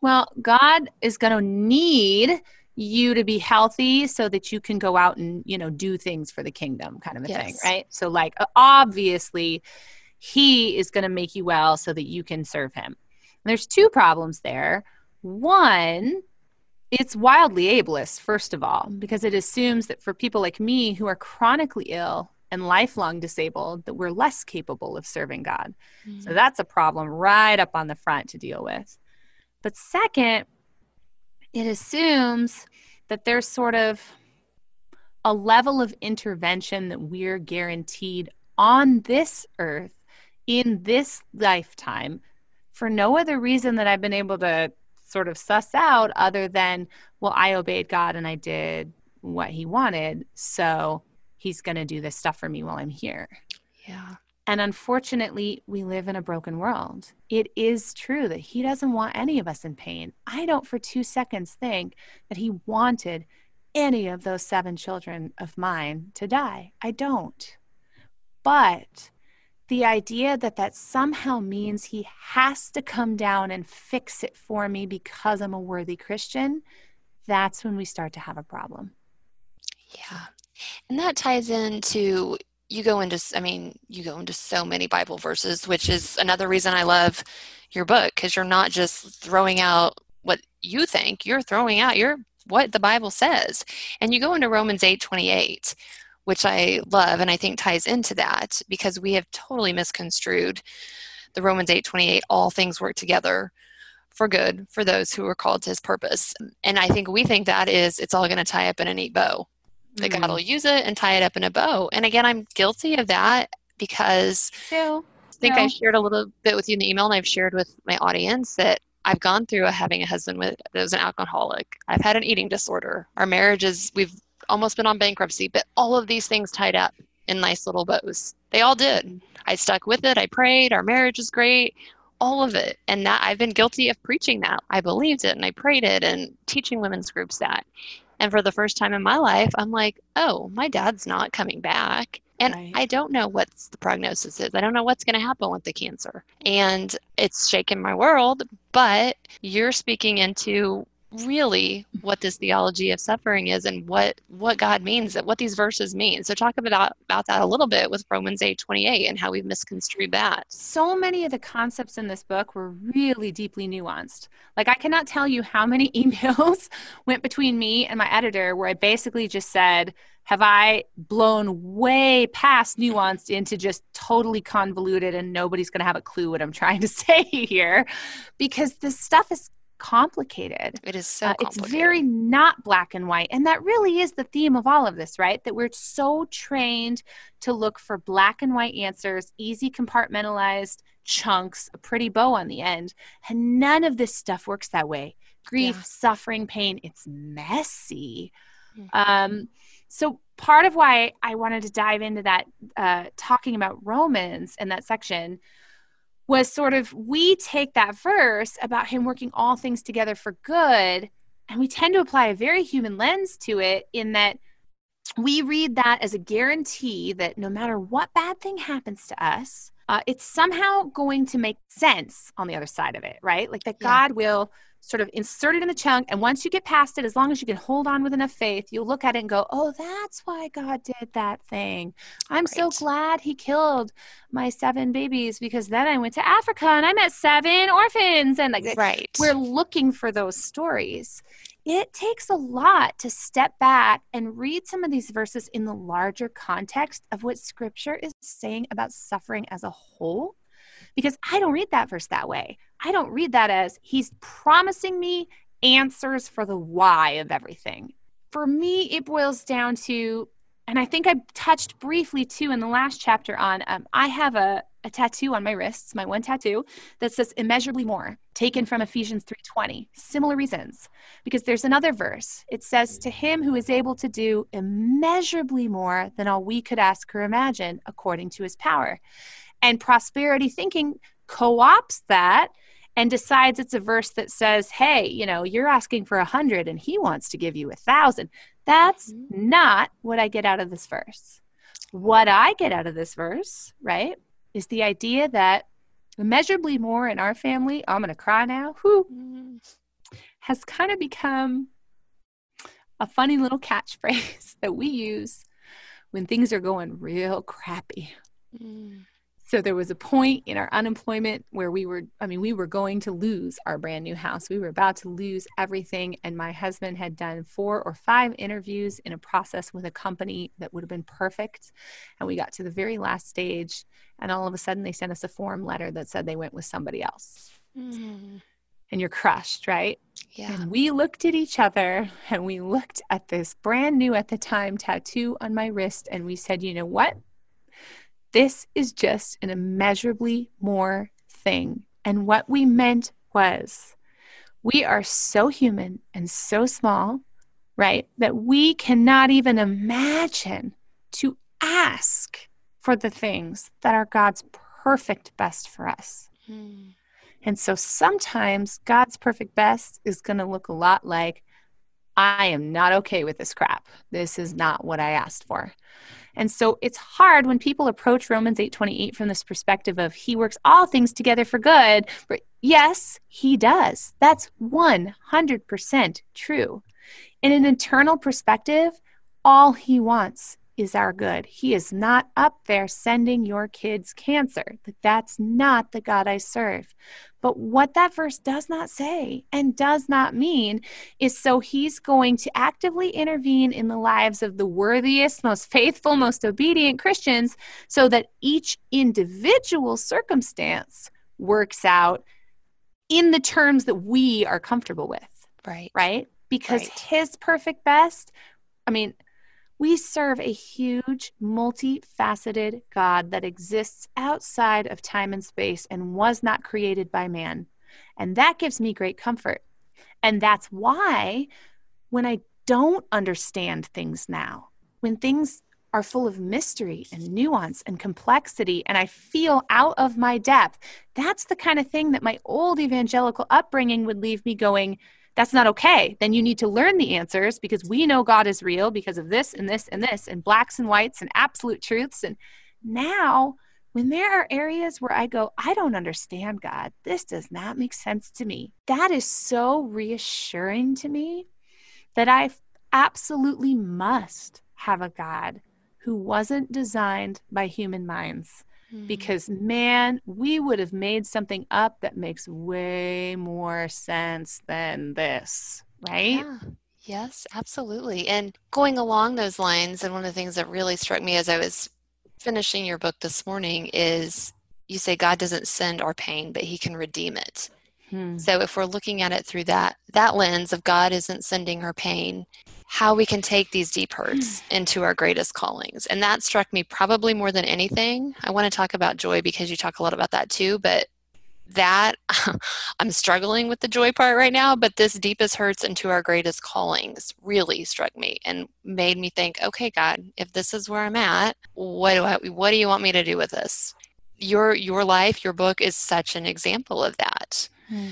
well, God is going to need you to be healthy so that you can go out and, you know, do things for the kingdom kind of a thing, right? So like obviously he is going to make you well so that you can serve him. There's two problems there. One, it's wildly ableist, first of all, because it assumes that for people like me who are chronically ill and lifelong disabled, that we're less capable of serving God. Mm. So that's a problem right up on the front to deal with. But second, it assumes that there's sort of a level of intervention that we're guaranteed on this earth in this lifetime for no other reason that I've been able to sort of suss out other than, well, I obeyed God and I did what he wanted. So he's going to do this stuff for me while I'm here. yeah. And unfortunately, we live in a broken world. It is true that he doesn't want any of us in pain. I don't for two seconds think that he wanted any of those seven children of mine to die. I don't. But the idea that that somehow means he has to come down and fix it for me because I'm a worthy Christian, that's when we start to have a problem. Yeah. And that ties into you go into I mean, you go into so many Bible verses, which is another reason I love your book because you're not just throwing out what you think, you're throwing out your what the Bible says. And you go into Romans 8:28, which I love and I think ties into that because we have totally misconstrued the Romans 8:28 all things work together for good for those who are called to his purpose. And I think we think that is it's all going to tie up in a neat bow that God Mm. will use it and tie it up in a bow. And again, I'm guilty of that because Too. I think No. I shared a little bit with you in the email, and I've shared with my audience that I've gone through a, having a husband with that was an alcoholic. I've had an eating disorder. Our marriage is we've almost been on bankruptcy, but all of these things tied up in nice little bows. They all did. I stuck with it. I prayed. Our marriage is great. All of it. And that I've been guilty of preaching that. I believed it and I prayed it and teaching women's groups that. And for the first time in my life, I'm like, oh, my dad's not coming back. And right. I don't know what the prognosis is. I don't know what's going to happen with the cancer. And it's shaken my world, but you're speaking into really what this theology of suffering is and what what God means that what these verses mean. So talk about about that a little bit with Romans 8 28 and how we've misconstrued that. So many of the concepts in this book were really deeply nuanced. Like I cannot tell you how many emails went between me and my editor where I basically just said, have I blown way past nuanced into just totally convoluted and nobody's going to have a clue what I'm trying to say here? Because this stuff is complicated. It is so uh, It's very not black and white. And that really is the theme of all of this, right? That we're so trained to look for black and white answers, easy compartmentalized chunks, a pretty bow on the end. And none of this stuff works that way. Grief, yeah. suffering, pain, it's messy. Mm-hmm. Um, so part of why I wanted to dive into that, uh, talking about Romans in that section was sort of we take that verse about him working all things together for good and we tend to apply a very human lens to it in that we read that as a guarantee that no matter what bad thing happens to us, uh, it's somehow going to make sense on the other side of it, right? Like that yeah. God will sort of insert it in the chunk. And once you get past it, as long as you can hold on with enough faith, you'll look at it and go, oh, that's why God did that thing. I'm right. so glad he killed my seven babies because then I went to Africa and I met seven orphans. And like, right. we're looking for those stories. It takes a lot to step back and read some of these verses in the larger context of what scripture is saying about suffering as a whole because I don't read that verse that way. I don't read that as he's promising me answers for the why of everything. For me, it boils down to, and I think I touched briefly too in the last chapter on, um, I have a, a tattoo on my wrists, my one tattoo that says immeasurably more, taken from Ephesians 3:20. Similar reasons, because there's another verse. It says to him who is able to do immeasurably more than all we could ask or imagine according to his power. And prosperity thinking co opts that and decides it's a verse that says, hey, you know, you're asking for a hundred and he wants to give you a thousand. That's mm-hmm. not what I get out of this verse. What I get out of this verse, right, is the idea that immeasurably more in our family, I'm going to cry now, who mm-hmm. has kind of become a funny little catchphrase that we use when things are going real crappy. Mm. So there was a point in our unemployment where we were, I mean, we were going to lose our brand new house. We were about to lose everything. And my husband had done four or five interviews in a process with a company that would have been perfect. And we got to the very last stage. And all of a sudden, they sent us a form letter that said they went with somebody else. Mm. And you're crushed, right? Yeah. And we looked at each other and we looked at this brand new at the time tattoo on my wrist and we said, you know what? This is just an immeasurably more thing. And what we meant was we are so human and so small, right, that we cannot even imagine to ask for the things that are God's perfect best for us. Mm. And so sometimes God's perfect best is going to look a lot like, I am not okay with this crap. This is not what I asked for. And so it's hard when people approach Romans 8:28 from this perspective of he works all things together for good. But yes, he does. That's 100% true. In an eternal perspective, all he wants is our good. He is not up there sending your kids cancer. That's not the God I serve. But what that verse does not say and does not mean is so he's going to actively intervene in the lives of the worthiest, most faithful, most obedient Christians so that each individual circumstance works out in the terms that we are comfortable with. Right. Right? Because right. his perfect best, I mean, we serve a huge, multifaceted God that exists outside of time and space and was not created by man. And that gives me great comfort. And that's why when I don't understand things now, when things are full of mystery and nuance and complexity, and I feel out of my depth, that's the kind of thing that my old evangelical upbringing would leave me going, that's not okay. Then you need to learn the answers because we know God is real because of this and this and this, and blacks and whites and absolute truths. And now, when there are areas where I go, I don't understand God, this does not make sense to me, that is so reassuring to me that I absolutely must have a God who wasn't designed by human minds. Mm-hmm. Because, man, we would have made something up that makes way more sense than this, right? Yeah. Yes, absolutely. And going along those lines, and one of the things that really struck me as I was finishing your book this morning is you say God doesn't send our pain, but He can redeem it. Hmm. So if we're looking at it through that that lens of God isn't sending her pain, how we can take these deep hurts hmm. into our greatest callings. And that struck me probably more than anything. I want to talk about joy because you talk a lot about that too, but that I'm struggling with the joy part right now, but this deepest hurts into our greatest callings really struck me and made me think, okay, God, if this is where I'm at, what do I what do you want me to do with this? Your your life, your book is such an example of that. Hmm.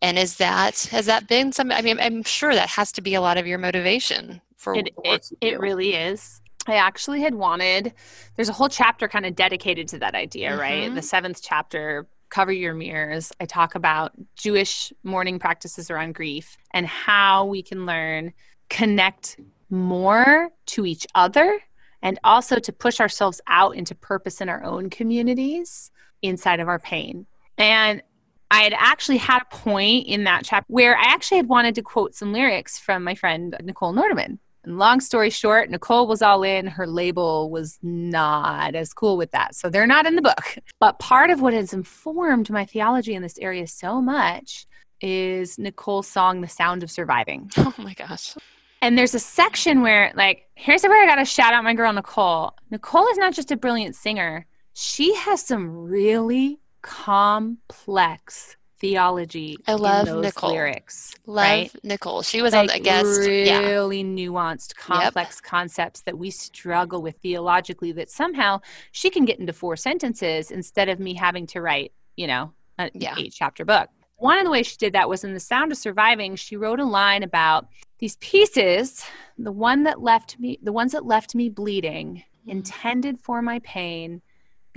And is that has that been some? I mean, I'm sure that has to be a lot of your motivation for it. It, it really is. I actually had wanted. There's a whole chapter kind of dedicated to that idea, mm-hmm. right? The seventh chapter cover your mirrors i talk about jewish mourning practices around grief and how we can learn connect more to each other and also to push ourselves out into purpose in our own communities inside of our pain and I had actually had a point in that chapter where I actually had wanted to quote some lyrics from my friend Nichole Nordeman. And long story short, Nichole was all in. Her label was not as cool with that. So they're not in the book. But part of what has informed my theology in this area so much is Nichole's song, The Sound of Surviving. Oh my gosh. And there's a section where, like, here's where I got to shout out my girl, Nichole. Nichole is not just a brilliant singer, she has some really complex theology. I love Nichole. lyrics. Love right? Nichole. She was like on the guest. Really yeah. nuanced, complex yep. concepts that we struggle with theologically. That somehow she can get into four sentences instead of me having to write, you know, an yeah. eight chapter book. One of the ways she did that was in The Sound of Surviving. She wrote a line about these pieces, the one that left me, the ones that left me bleeding, mm-hmm. intended for my pain,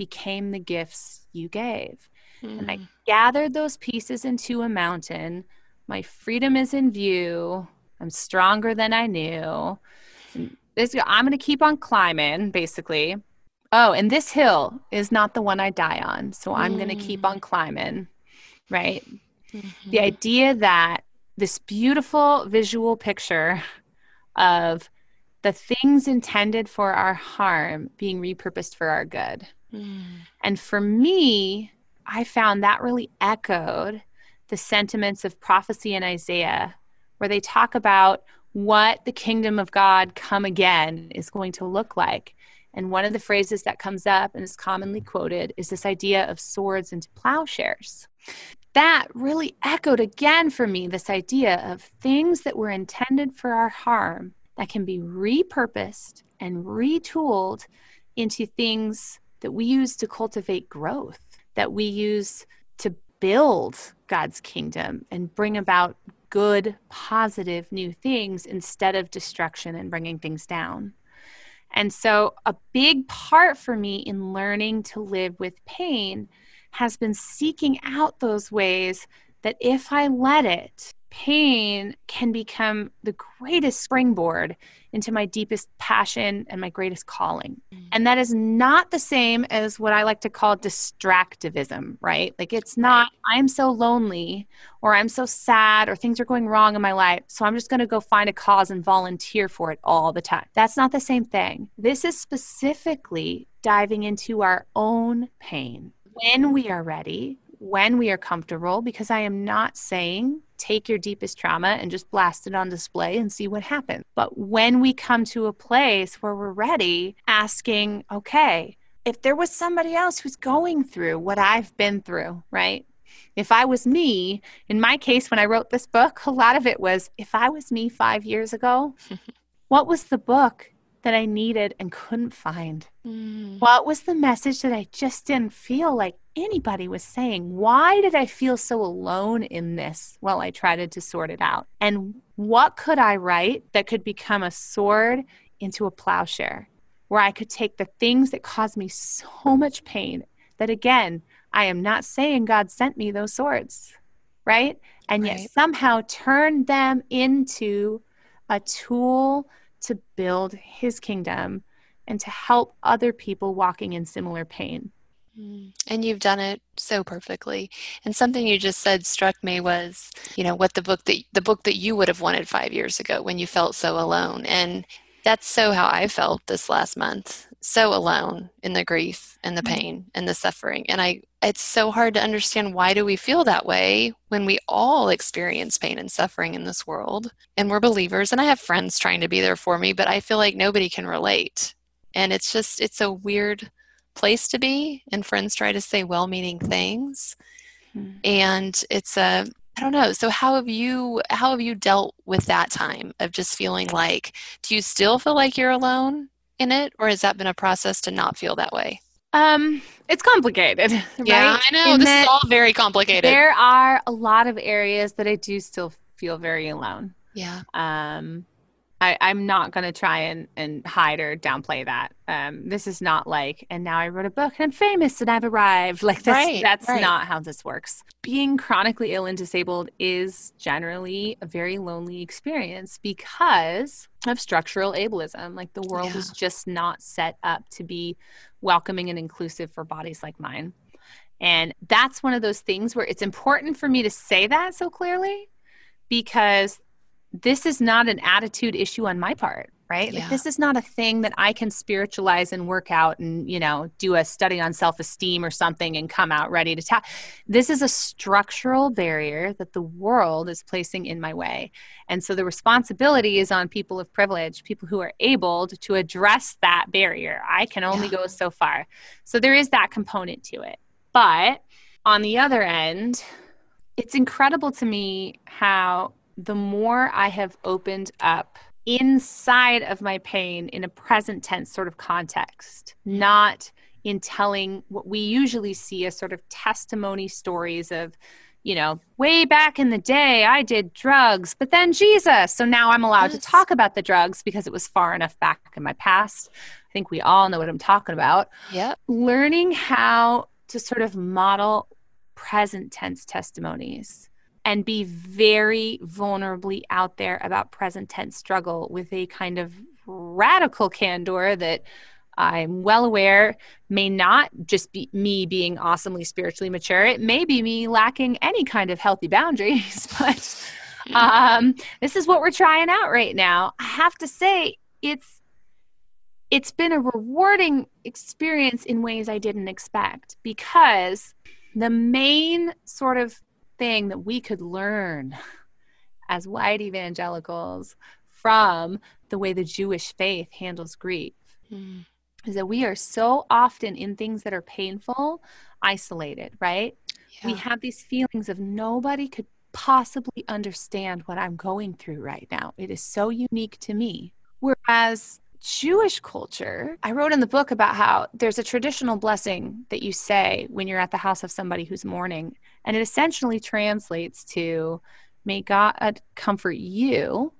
became the gifts you gave. Mm. And I hmm. gathered those pieces into a mountain. My freedom is in view. I'm stronger than I knew. This, I'm going to keep on climbing, basically. Oh, and this hill is not the one I die on. So I'm mm. going to keep on climbing, right? Mm-hmm. The idea that this beautiful visual picture of the things intended for our harm being repurposed for our good. Mm. And for me, I found that really echoed the sentiments of prophecy in Isaiah, where they talk about what the kingdom of God come again is going to look like. And one of the phrases that comes up and is commonly quoted is this idea of swords into plowshares. That really echoed again for me this idea of things that were intended for our harm that can be repurposed and retooled into things that we use to cultivate growth, that we use to build God's kingdom and bring about good, positive new things instead of destruction and bringing things down. And so, a big part for me in learning to live with pain has been seeking out those ways that if I let it, pain can become the greatest springboard into my deepest passion and my greatest calling. Mm. And that is not the same as what I like to call distractivism, right? Like it's not, I'm so lonely or I'm so sad or things are going wrong in my life. So I'm just going to go find a cause and volunteer for it all the time. That's not the same thing. This is specifically diving into our own pain when we are ready, when we are comfortable, because I am not saying take your deepest trauma and just blast it on display and see what happens. But when we come to a place where we're ready, asking, okay, if there was somebody else who's going through what I've been through, right? if I was me, in my case, when I wrote this book, a lot of it was if I was me five years ago, what was the book that I needed and couldn't find? Mm. What was the message that I just didn't feel like anybody was saying? Why did I feel so alone in this while I tried to sort it out? And what could I write that could become a sword into a plowshare? Where I could take the things that caused me so much pain that, again, I am not saying God sent me those swords, right? And right. yet somehow turn them into a tool to build his kingdom and to help other people walking in similar pain. Mm. And you've done it so perfectly. And something you just said struck me was, you know, what the book that the book that you would have wanted 5 years ago when you felt so alone. And that's so how I felt this last month. So alone in the grief and the mm. pain and the suffering. And I it's so hard to understand why do we feel that way when we all experience pain and suffering in this world and we're believers and I have friends trying to be there for me, but I feel like nobody can relate. And it's just it's a weird place to be and friends try to say well-meaning things. Mm. And it's a I don't know. So how have you how have you dealt with that time of just feeling like do you still feel like you're alone in it or has that been a process to not feel that way? Um it's complicated. Yeah, I know. In this is all very complicated. There are a lot of areas that I do still feel very alone. Yeah. Um I, I'm not going to try and, and hide or downplay that. Um, this is not like, and now I wrote a book and I'm famous and I've arrived. Like, this, right, that's right. not how this works. Being chronically ill and disabled is generally a very lonely experience because of structural ableism. Like, the world yeah. is just not set up to be welcoming and inclusive for bodies like mine. And that's one of those things where it's important for me to say that so clearly because this is not an attitude issue on my part right? Yeah. like this is not a thing that i can spiritualize and work out and you know do a study on self-esteem or something and come out ready to tap. This is a structural barrier that the world is placing in my way. And so the responsibility is on people of privilege people who are able to address that barrier. I can only yeah. go so far. So there is that component to it. But on the other end it's incredible to me how the more I have opened up inside of my pain in a present tense sort of context, not in telling what we usually see as sort of testimony stories of, you know, way back in the day, I did drugs, but then Jesus. So now I'm allowed yes. to talk about the drugs because it was far enough back in my past. I think we all know what I'm talking about. Yeah. Learning how to sort of model present tense testimonies and be very vulnerably out there about present tense struggle with a kind of radical candor that I'm well aware may not just be me being awesomely spiritually mature. It may be me lacking any kind of healthy boundaries, but um, this is what we're trying out right now. I have to say, it's it's been a rewarding experience in ways I didn't expect because the main sort of thing that we could learn as white evangelicals from the way the Jewish faith handles grief mm. is that we are so often in things that are painful, isolated, right? Yeah. We have these feelings of nobody could possibly understand what I'm going through right now. It is so unique to me. Whereas Jewish culture, I wrote in the book about how there's a traditional blessing that you say when you're at the house of somebody who's mourning. And it essentially translates to, May God comfort you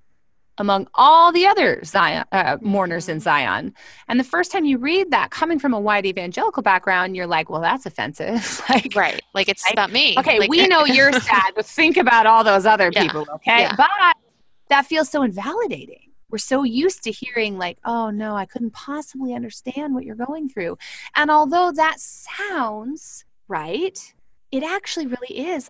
among all the other Zion, uh, mourners in mm-hmm. Zion. And the first time you read that, coming from a white evangelical background, you're like, well, that's offensive. like, right. Like it's about me. Okay, like, we know you're sad, but think about all those other yeah. people, okay? Yeah. But that feels so invalidating we're so used to hearing like oh no i couldn't possibly understand what you're going through and although that sounds right it actually really is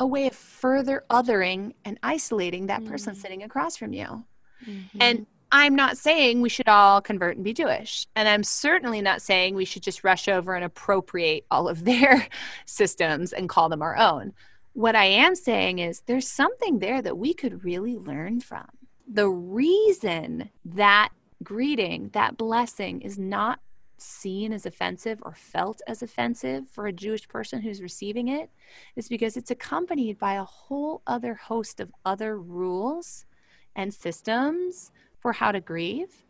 a way of further othering and isolating that person mm-hmm. sitting across from you mm-hmm. and i'm not saying we should all convert and be jewish and i'm certainly not saying we should just rush over and appropriate all of their systems and call them our own what i am saying is there's something there that we could really learn from the reason that greeting, that blessing is not seen as offensive or felt as offensive for a Jewish person who's receiving it is because it's accompanied by a whole other host of other rules and systems for how to grieve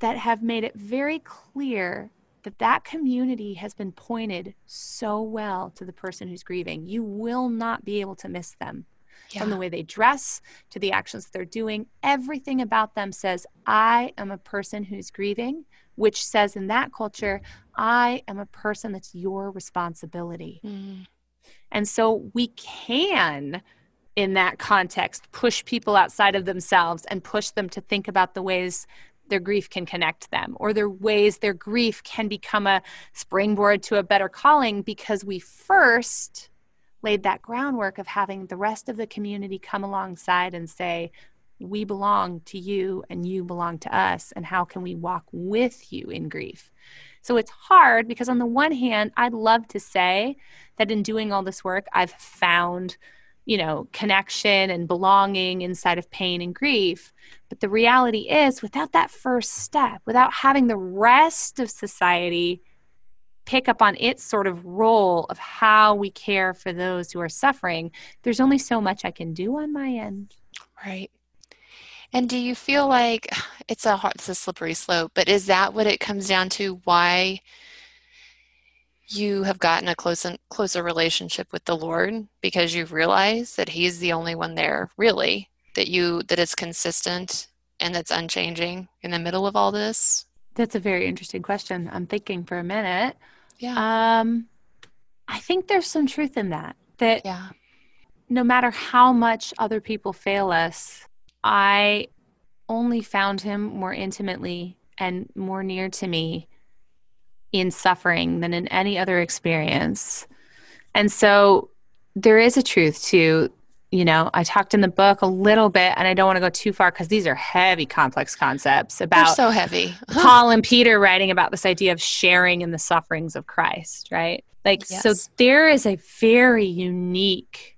that have made it very clear that that community has been pointed so well to the person who's grieving. You will not be able to miss them. Yeah. From the way they dress to the actions they're doing, everything about them says, I am a person who's grieving, which says in that culture, I am a person that's your responsibility. Mm. And so we can, in that context, push people outside of themselves and push them to think about the ways their grief can connect them or their ways their grief can become a springboard to a better calling because we first laid that groundwork of having the rest of the community come alongside and say, we belong to you and you belong to us. And how can we walk with you in grief? So it's hard because, on the one hand, I'd love to say that in doing all this work, I've found, you know, connection and belonging inside of pain and grief. But the reality is, without that first step, without having the rest of society pick up on its sort of role of how we care for those who are suffering, there's only so much I can do on my end. Right. And do you feel like it's a it's a slippery slope, but is that what it comes down to why you have gotten a close closer relationship with the Lord because you've realized that he's the only one there really that you that is consistent and that's unchanging in the middle of all this? That's a very interesting question. I'm thinking for a minute. Yeah. Um, I think there's some truth in that. That yeah. no matter how much other people fail us, I only found him more intimately and more near to me in suffering than in any other experience. And so there is a truth to you know, I talked in the book a little bit, and I don't want to go too far because these are heavy, complex concepts about They're so heavy. Uh-huh. Paul and Peter writing about this idea of sharing in the sufferings of Christ, right? Like, yes. so there is a very unique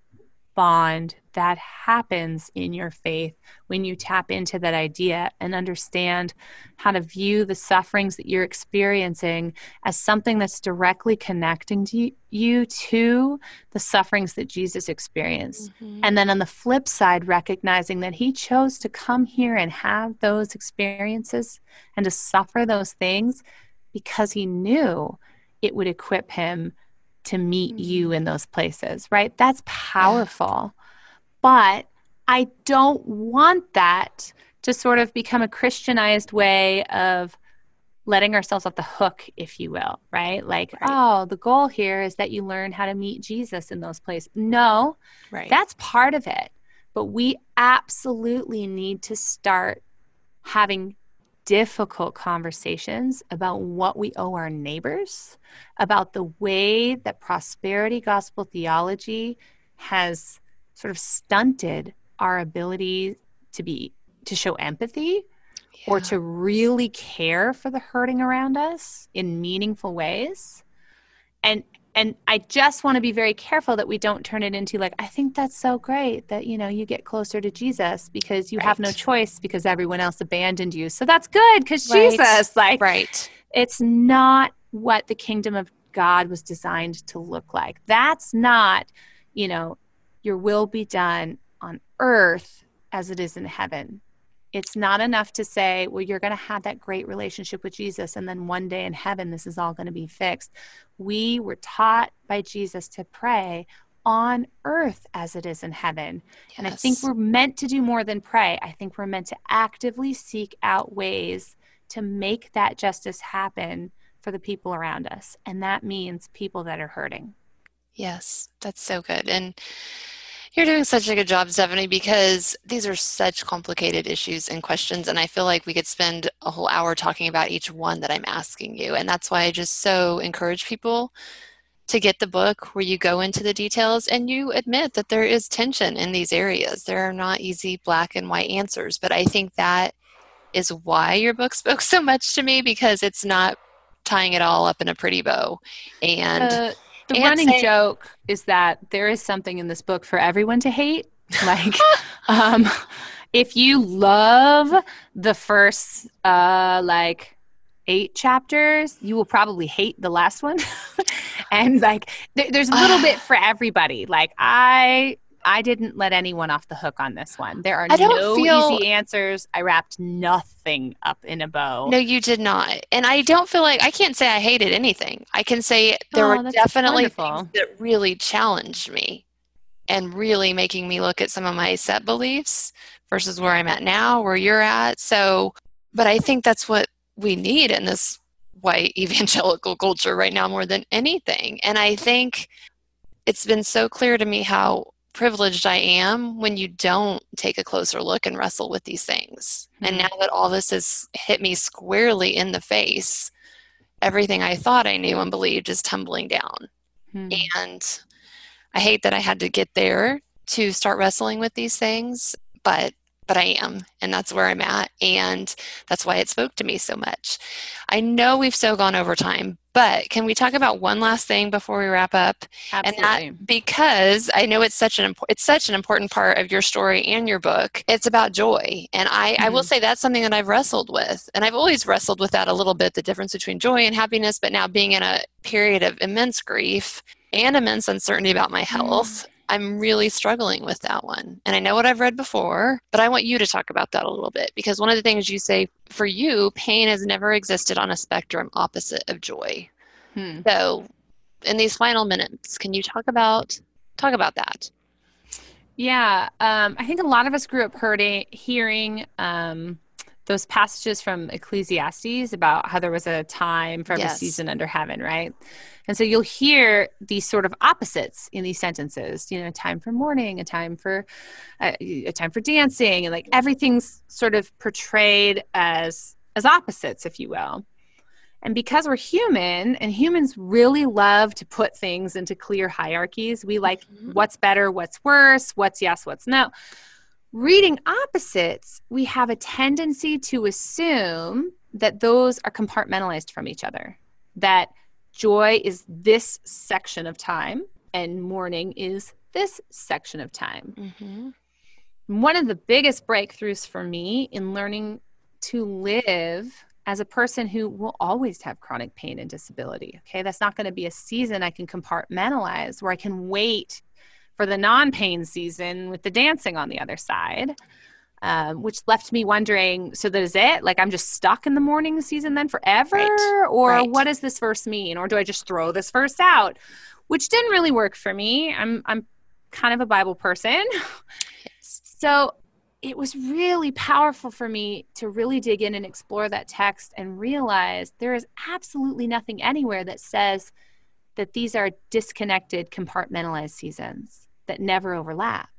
bond that happens in your faith when you tap into that idea and understand how to view the sufferings that you're experiencing as something that's directly connecting to you to the sufferings that Jesus experienced. Mm-hmm. And then on the flip side, recognizing that he chose to come here and have those experiences and to suffer those things because he knew it would equip him to meet you mm-hmm. in those places, right? That's powerful. But I don't want that to sort of become a Christianized way of letting ourselves off the hook, if you will, right? Like, right. oh, the goal here is that you learn how to meet Jesus in those places. No, right. that's part of it. But we absolutely need to start having difficult conversations about what we owe our neighbors, about the way that prosperity gospel theology has sort of stunted our ability to be to show empathy yeah. or to really care for the hurting around us in meaningful ways and and i just want to be very careful that we don't turn it into like i think that's so great that you know you get closer to jesus because you right. have no choice because everyone else abandoned you so that's good because right. jesus like right it's not what the kingdom of god was designed to look like that's not you know your will be done on earth as it is in heaven. It's not enough to say, well, you're going to have that great relationship with Jesus, and then one day in heaven, this is all going to be fixed. We were taught by Jesus to pray on earth as it is in heaven. Yes. And I think we're meant to do more than pray. I think we're meant to actively seek out ways to make that justice happen for the people around us. And that means people that are hurting. Yes, that's so good. And you're doing such a good job, Stephanie, because these are such complicated issues and questions. And I feel like we could spend a whole hour talking about each one that I'm asking you. And that's why I just so encourage people to get the book where you go into the details and you admit that there is tension in these areas. There are not easy black and white answers. But I think that is why your book spoke so much to me because it's not tying it all up in a pretty bow. And uh, the running say, joke is that there is something in this book for everyone to hate. Like, um, if you love the first, uh, like, eight chapters, you will probably hate the last one. and like, there, there's a little bit for everybody. Like, I I didn't let anyone off the hook on this one. There are no feel, easy answers. I wrapped nothing up in a bow. No, you did not. And I don't feel like I can't say I hated anything. I can say there oh, were definitely wonderful. things that really challenged me and really making me look at some of my set beliefs versus where I'm at now, where you're at. So, but I think that's what we need in this white evangelical culture right now more than anything. And I think it's been so clear to me how privileged I am when you don't take a closer look and wrestle with these things. Mm-hmm. And now that all this has hit me squarely in the face, everything I thought I knew and believed is tumbling down. Mm-hmm. And I hate that I had to get there to start wrestling with these things, but but I am, and that's where I'm at, and that's why it spoke to me so much. I know we've so gone over time, but can we talk about one last thing before we wrap up? Absolutely. And that because I know it's such an it's such an important part of your story and your book. It's about joy, and I mm-hmm. I will mm-hmm. say that's something that I've wrestled with, and I've always wrestled with that a little bit, the difference between joy and happiness. But now being in a period of immense grief and immense uncertainty about my health. I'm really struggling with that one. And I know what I've read before, but I want you to talk about that a little bit because one of the things you say for you, pain has never existed on a spectrum opposite of joy. Hmm. So, in these final minutes, can you talk about talk about that? Yeah, um, I think a lot of us grew up hurting, hearing um, those passages from Ecclesiastes about how there was a time for every yes. season under heaven, right? And so you'll hear these sort of opposites in these sentences, you know, a time for mourning, a time for uh, a time for dancing, and like everything's sort of portrayed as as opposites, if you will. And because we're human and humans really love to put things into clear hierarchies, we like mm-hmm. what's better, what's worse, what's yes, what's no. Reading opposites, we have a tendency to assume that those are compartmentalized from each other. That joy is this section of time and mourning is this section of time. Mm-hmm. One of the biggest breakthroughs for me in learning to live as a person who will always have chronic pain and disability. Okay, that's not going to be a season I can compartmentalize where I can wait for the non pain season with the dancing on the other side um, which left me wondering so that is it like i'm just stuck in the mourning season then forever right. or right. what does this verse mean or do i just throw this verse out which didn't really work for me i'm i'm kind of a bible person yes. so it was really powerful for me to really dig in and explore that text and realize there is absolutely nothing anywhere that says that these are disconnected compartmentalized seasons that never overlap.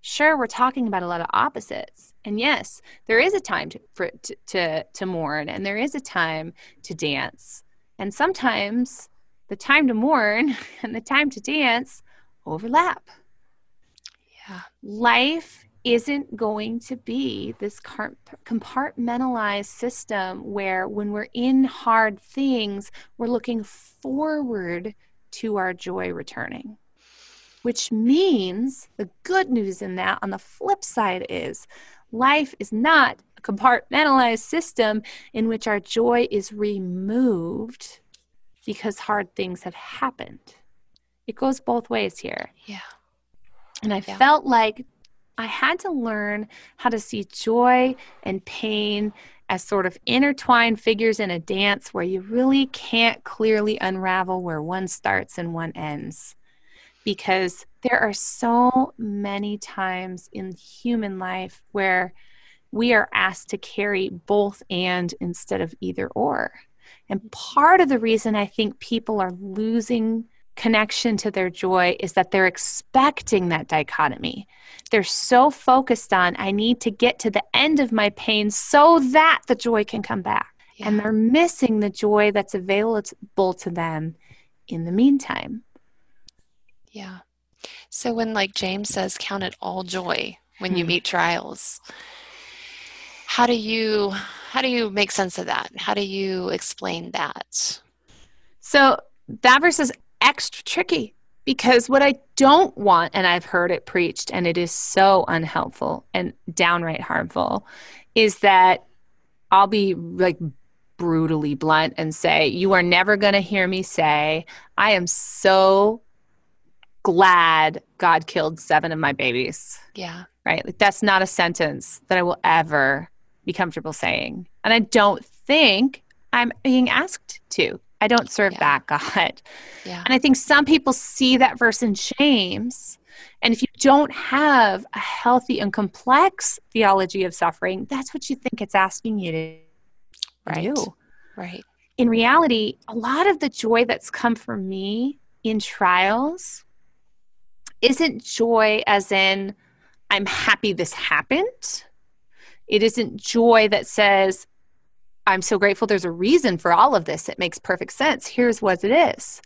Sure we're talking about a lot of opposites. And yes there is a time to, for to, to, to mourn and there is a time to dance. And sometimes the time to mourn and the time to dance overlap. Yeah. Life isn't going to be this compartmentalized system where when we're in hard things we're looking forward to our joy returning which means the good news in that on the flip side is life is not a compartmentalized system in which our joy is removed because hard things have happened. It goes both ways here. Yeah. And I yeah. felt like I had to learn how to see joy and pain as sort of intertwined figures in a dance where you really can't clearly unravel where one starts and one ends because there are so many times in human life where we are asked to carry both and instead of either or. And part of the reason I think people are losing connection to their joy is that they're expecting that dichotomy. They're so focused on, I need to get to the end of my pain so that the joy can come back. Yeah. And they're missing the joy that's available to them in the meantime. Yeah. So when like James says count it all joy when you hmm. meet trials, how do you how do you make sense of that? How do you explain that? So that verse is extra tricky because what I don't want, and I've heard it preached, and it is so unhelpful and downright harmful, is that I'll be like brutally blunt and say, You are never going to hear me say, I am so glad God killed seven of my babies. Yeah. Right? Like, that's not a sentence that I will ever be comfortable saying. And I don't think I'm being asked to. I don't serve yeah. that God. Yeah. And I think some people see that verse in James. And if you don't have a healthy and complex theology of suffering, that's what you think it's asking you to right. do. Right. In reality, a lot of the joy that's come for me in trials isn't joy as in, I'm happy this happened. It isn't joy that says, I'm so grateful there's a reason for all of this. It makes perfect sense. Here's what it is.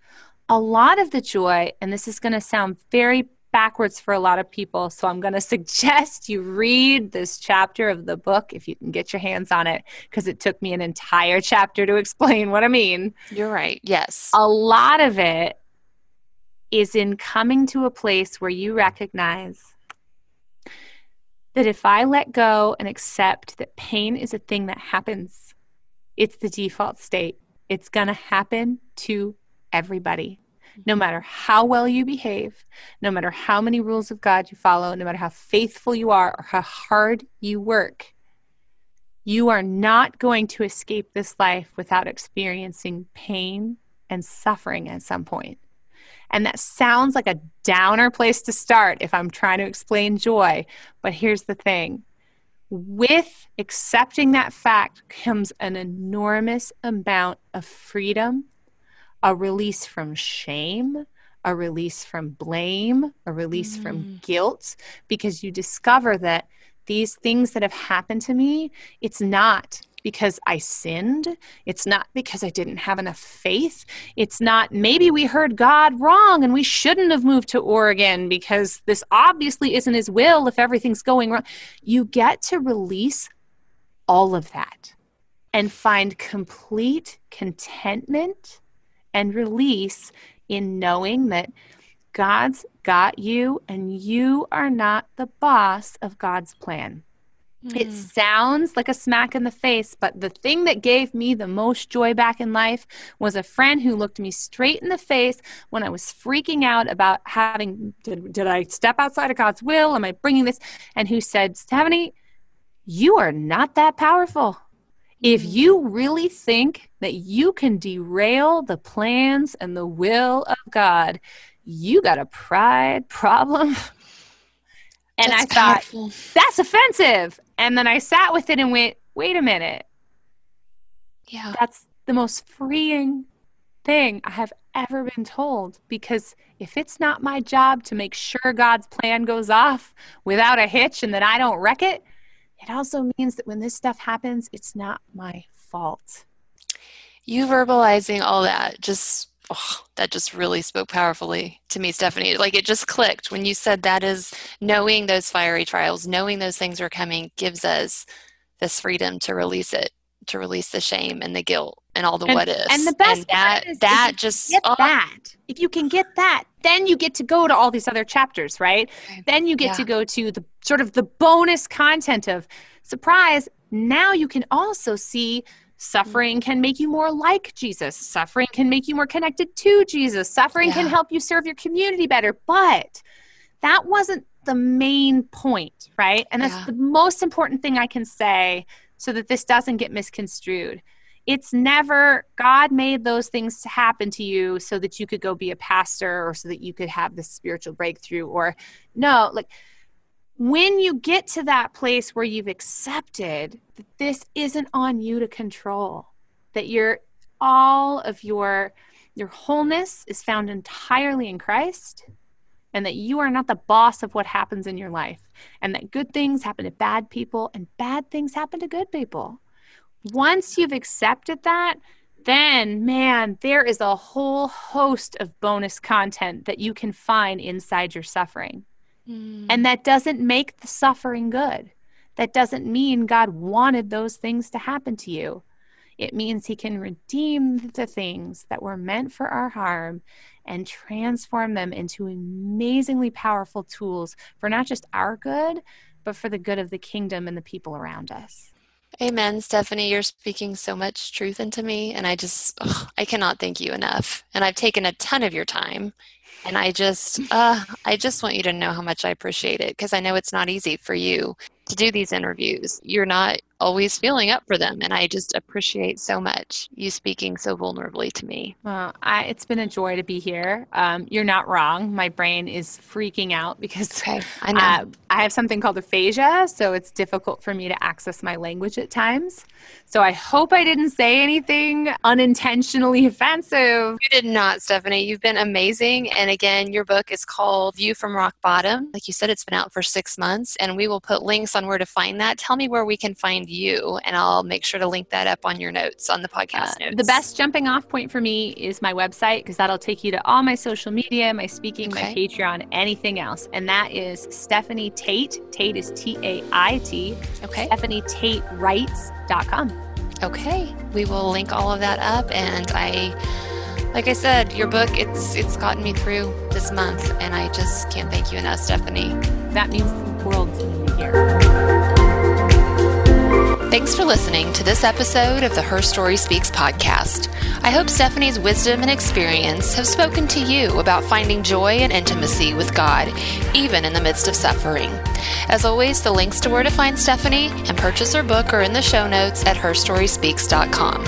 A lot of the joy, and this is going to sound very backwards for a lot of people, so I'm going to suggest you read this chapter of the book if you can get your hands on it, because it took me an entire chapter to explain what I mean. You're right. Yes. A lot of it is in coming to a place where you recognize that if I let go and accept that pain is a thing that happens it's the default state. It's going to happen to everybody. No matter how well you behave, no matter how many rules of God you follow, no matter how faithful you are or how hard you work, you are not going to escape this life without experiencing pain and suffering at some point. And that sounds like a downer place to start if I'm trying to explain joy. But here's the thing with accepting that fact comes an enormous amount of freedom, a release from shame, a release from blame, a release mm. from guilt, because you discover that these things that have happened to me, it's not because I sinned. It's not because I didn't have enough faith. It's not maybe we heard God wrong and we shouldn't have moved to Oregon because this obviously isn't His will if everything's going wrong. You get to release all of that and find complete contentment and release in knowing that God's got you and you are not the boss of God's plan. It hmm. sounds like a smack in the face, but the thing that gave me the most joy back in life was a friend who looked me straight in the face when I was freaking out about having did, did I step outside of God's will? Am I bringing this? And who said, Stephanie, you are not that powerful. If hmm. you really think that you can derail the plans and the will of God, you got a pride problem. And that's I thought, powerful. that's offensive. And then I sat with it and went, wait a minute. Yeah. That's the most freeing thing I have ever been told because if it's not my job to make sure God's plan goes off without a hitch and that I don't wreck it, it also means that when this stuff happens, it's not my fault. You verbalizing all that just oh, that just really spoke powerfully to me, Stephanie. Like it just clicked when you said that is knowing those fiery trials, knowing those things are coming gives us this freedom to release it, to release the shame and the guilt and all the and, what ifs. And the best and that is, that just get oh. that. If you can get that, then you get to go to all these other chapters, right? Then you get yeah. to go to the sort of the bonus content of surprise. Now you can also see Suffering can make you more like Jesus. Suffering can make you more connected to Jesus. Suffering yeah. can help you serve your community better. But that wasn't the main point, right? And that's yeah. the most important thing I can say so that this doesn't get misconstrued. It's never God made those things to happen to you so that you could go be a pastor or so that you could have this spiritual breakthrough or no, like when you get to that place where you've accepted that this isn't on you to control that you're all of your your wholeness is found entirely in Christ and that you are not the boss of what happens in your life and that good things happen to bad people and bad things happen to good people. Once you've accepted that then man there is a whole host of bonus content that you can find inside your suffering Mm. And that doesn't make the suffering good. That doesn't mean God wanted those things to happen to you. It means He can redeem the things that were meant for our harm and transform them into amazingly powerful tools for not just our good, but for the good of the kingdom and the people around us. Amen, Stephanie. You're speaking so much truth into me, and I just, ugh, I cannot thank you enough. And I've taken a ton of your time, and I just, uh, I just want you to know how much I appreciate it because I know it's not easy for you to do these interviews. You're not always feeling up for them. And I just appreciate so much you speaking so vulnerably to me. Well, I, it's been a joy to be here. Um, you're not wrong. My brain is freaking out because okay, I, uh, I have something called aphasia, so it's difficult for me to access my language at times. So I hope I didn't say anything unintentionally offensive. You did not, Stephanie. You've been amazing. And again, your book is called View from Rock Bottom. Like you said, it's been out for six months, and we will put links on where to find that. Tell me where we can find you, and I'll make sure to link that up on your notes on the podcast uh, notes. The best jumping off point for me is my website because that'll take you to all my social media, my speaking, okay. my Patreon, anything else. And that is Stephanie Tate. Tait is T A I T. Okay. Stephanie Tait Writes.com. Okay. We will link all of that up and I like I said, your book it's it's gotten me through this month and I just can't thank you enough, Stephanie. That means the world to me here. Thanks for listening to this episode of the Her Story Speaks podcast. I hope Stephanie's wisdom and experience have spoken to you about finding joy and intimacy with God, even in the midst of suffering. As always, the links to where to find Stephanie and purchase her book are in the show notes at herstoryspeaks.com.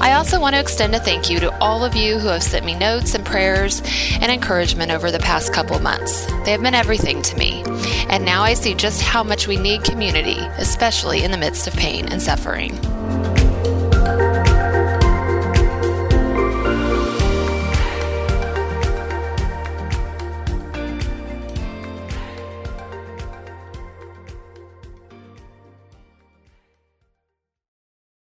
I also want to extend a thank you to all of you who have sent me notes and prayers and encouragement over the past couple months. They have been everything to me. And now I see just how much we need community, especially in the midst of pain and suffering.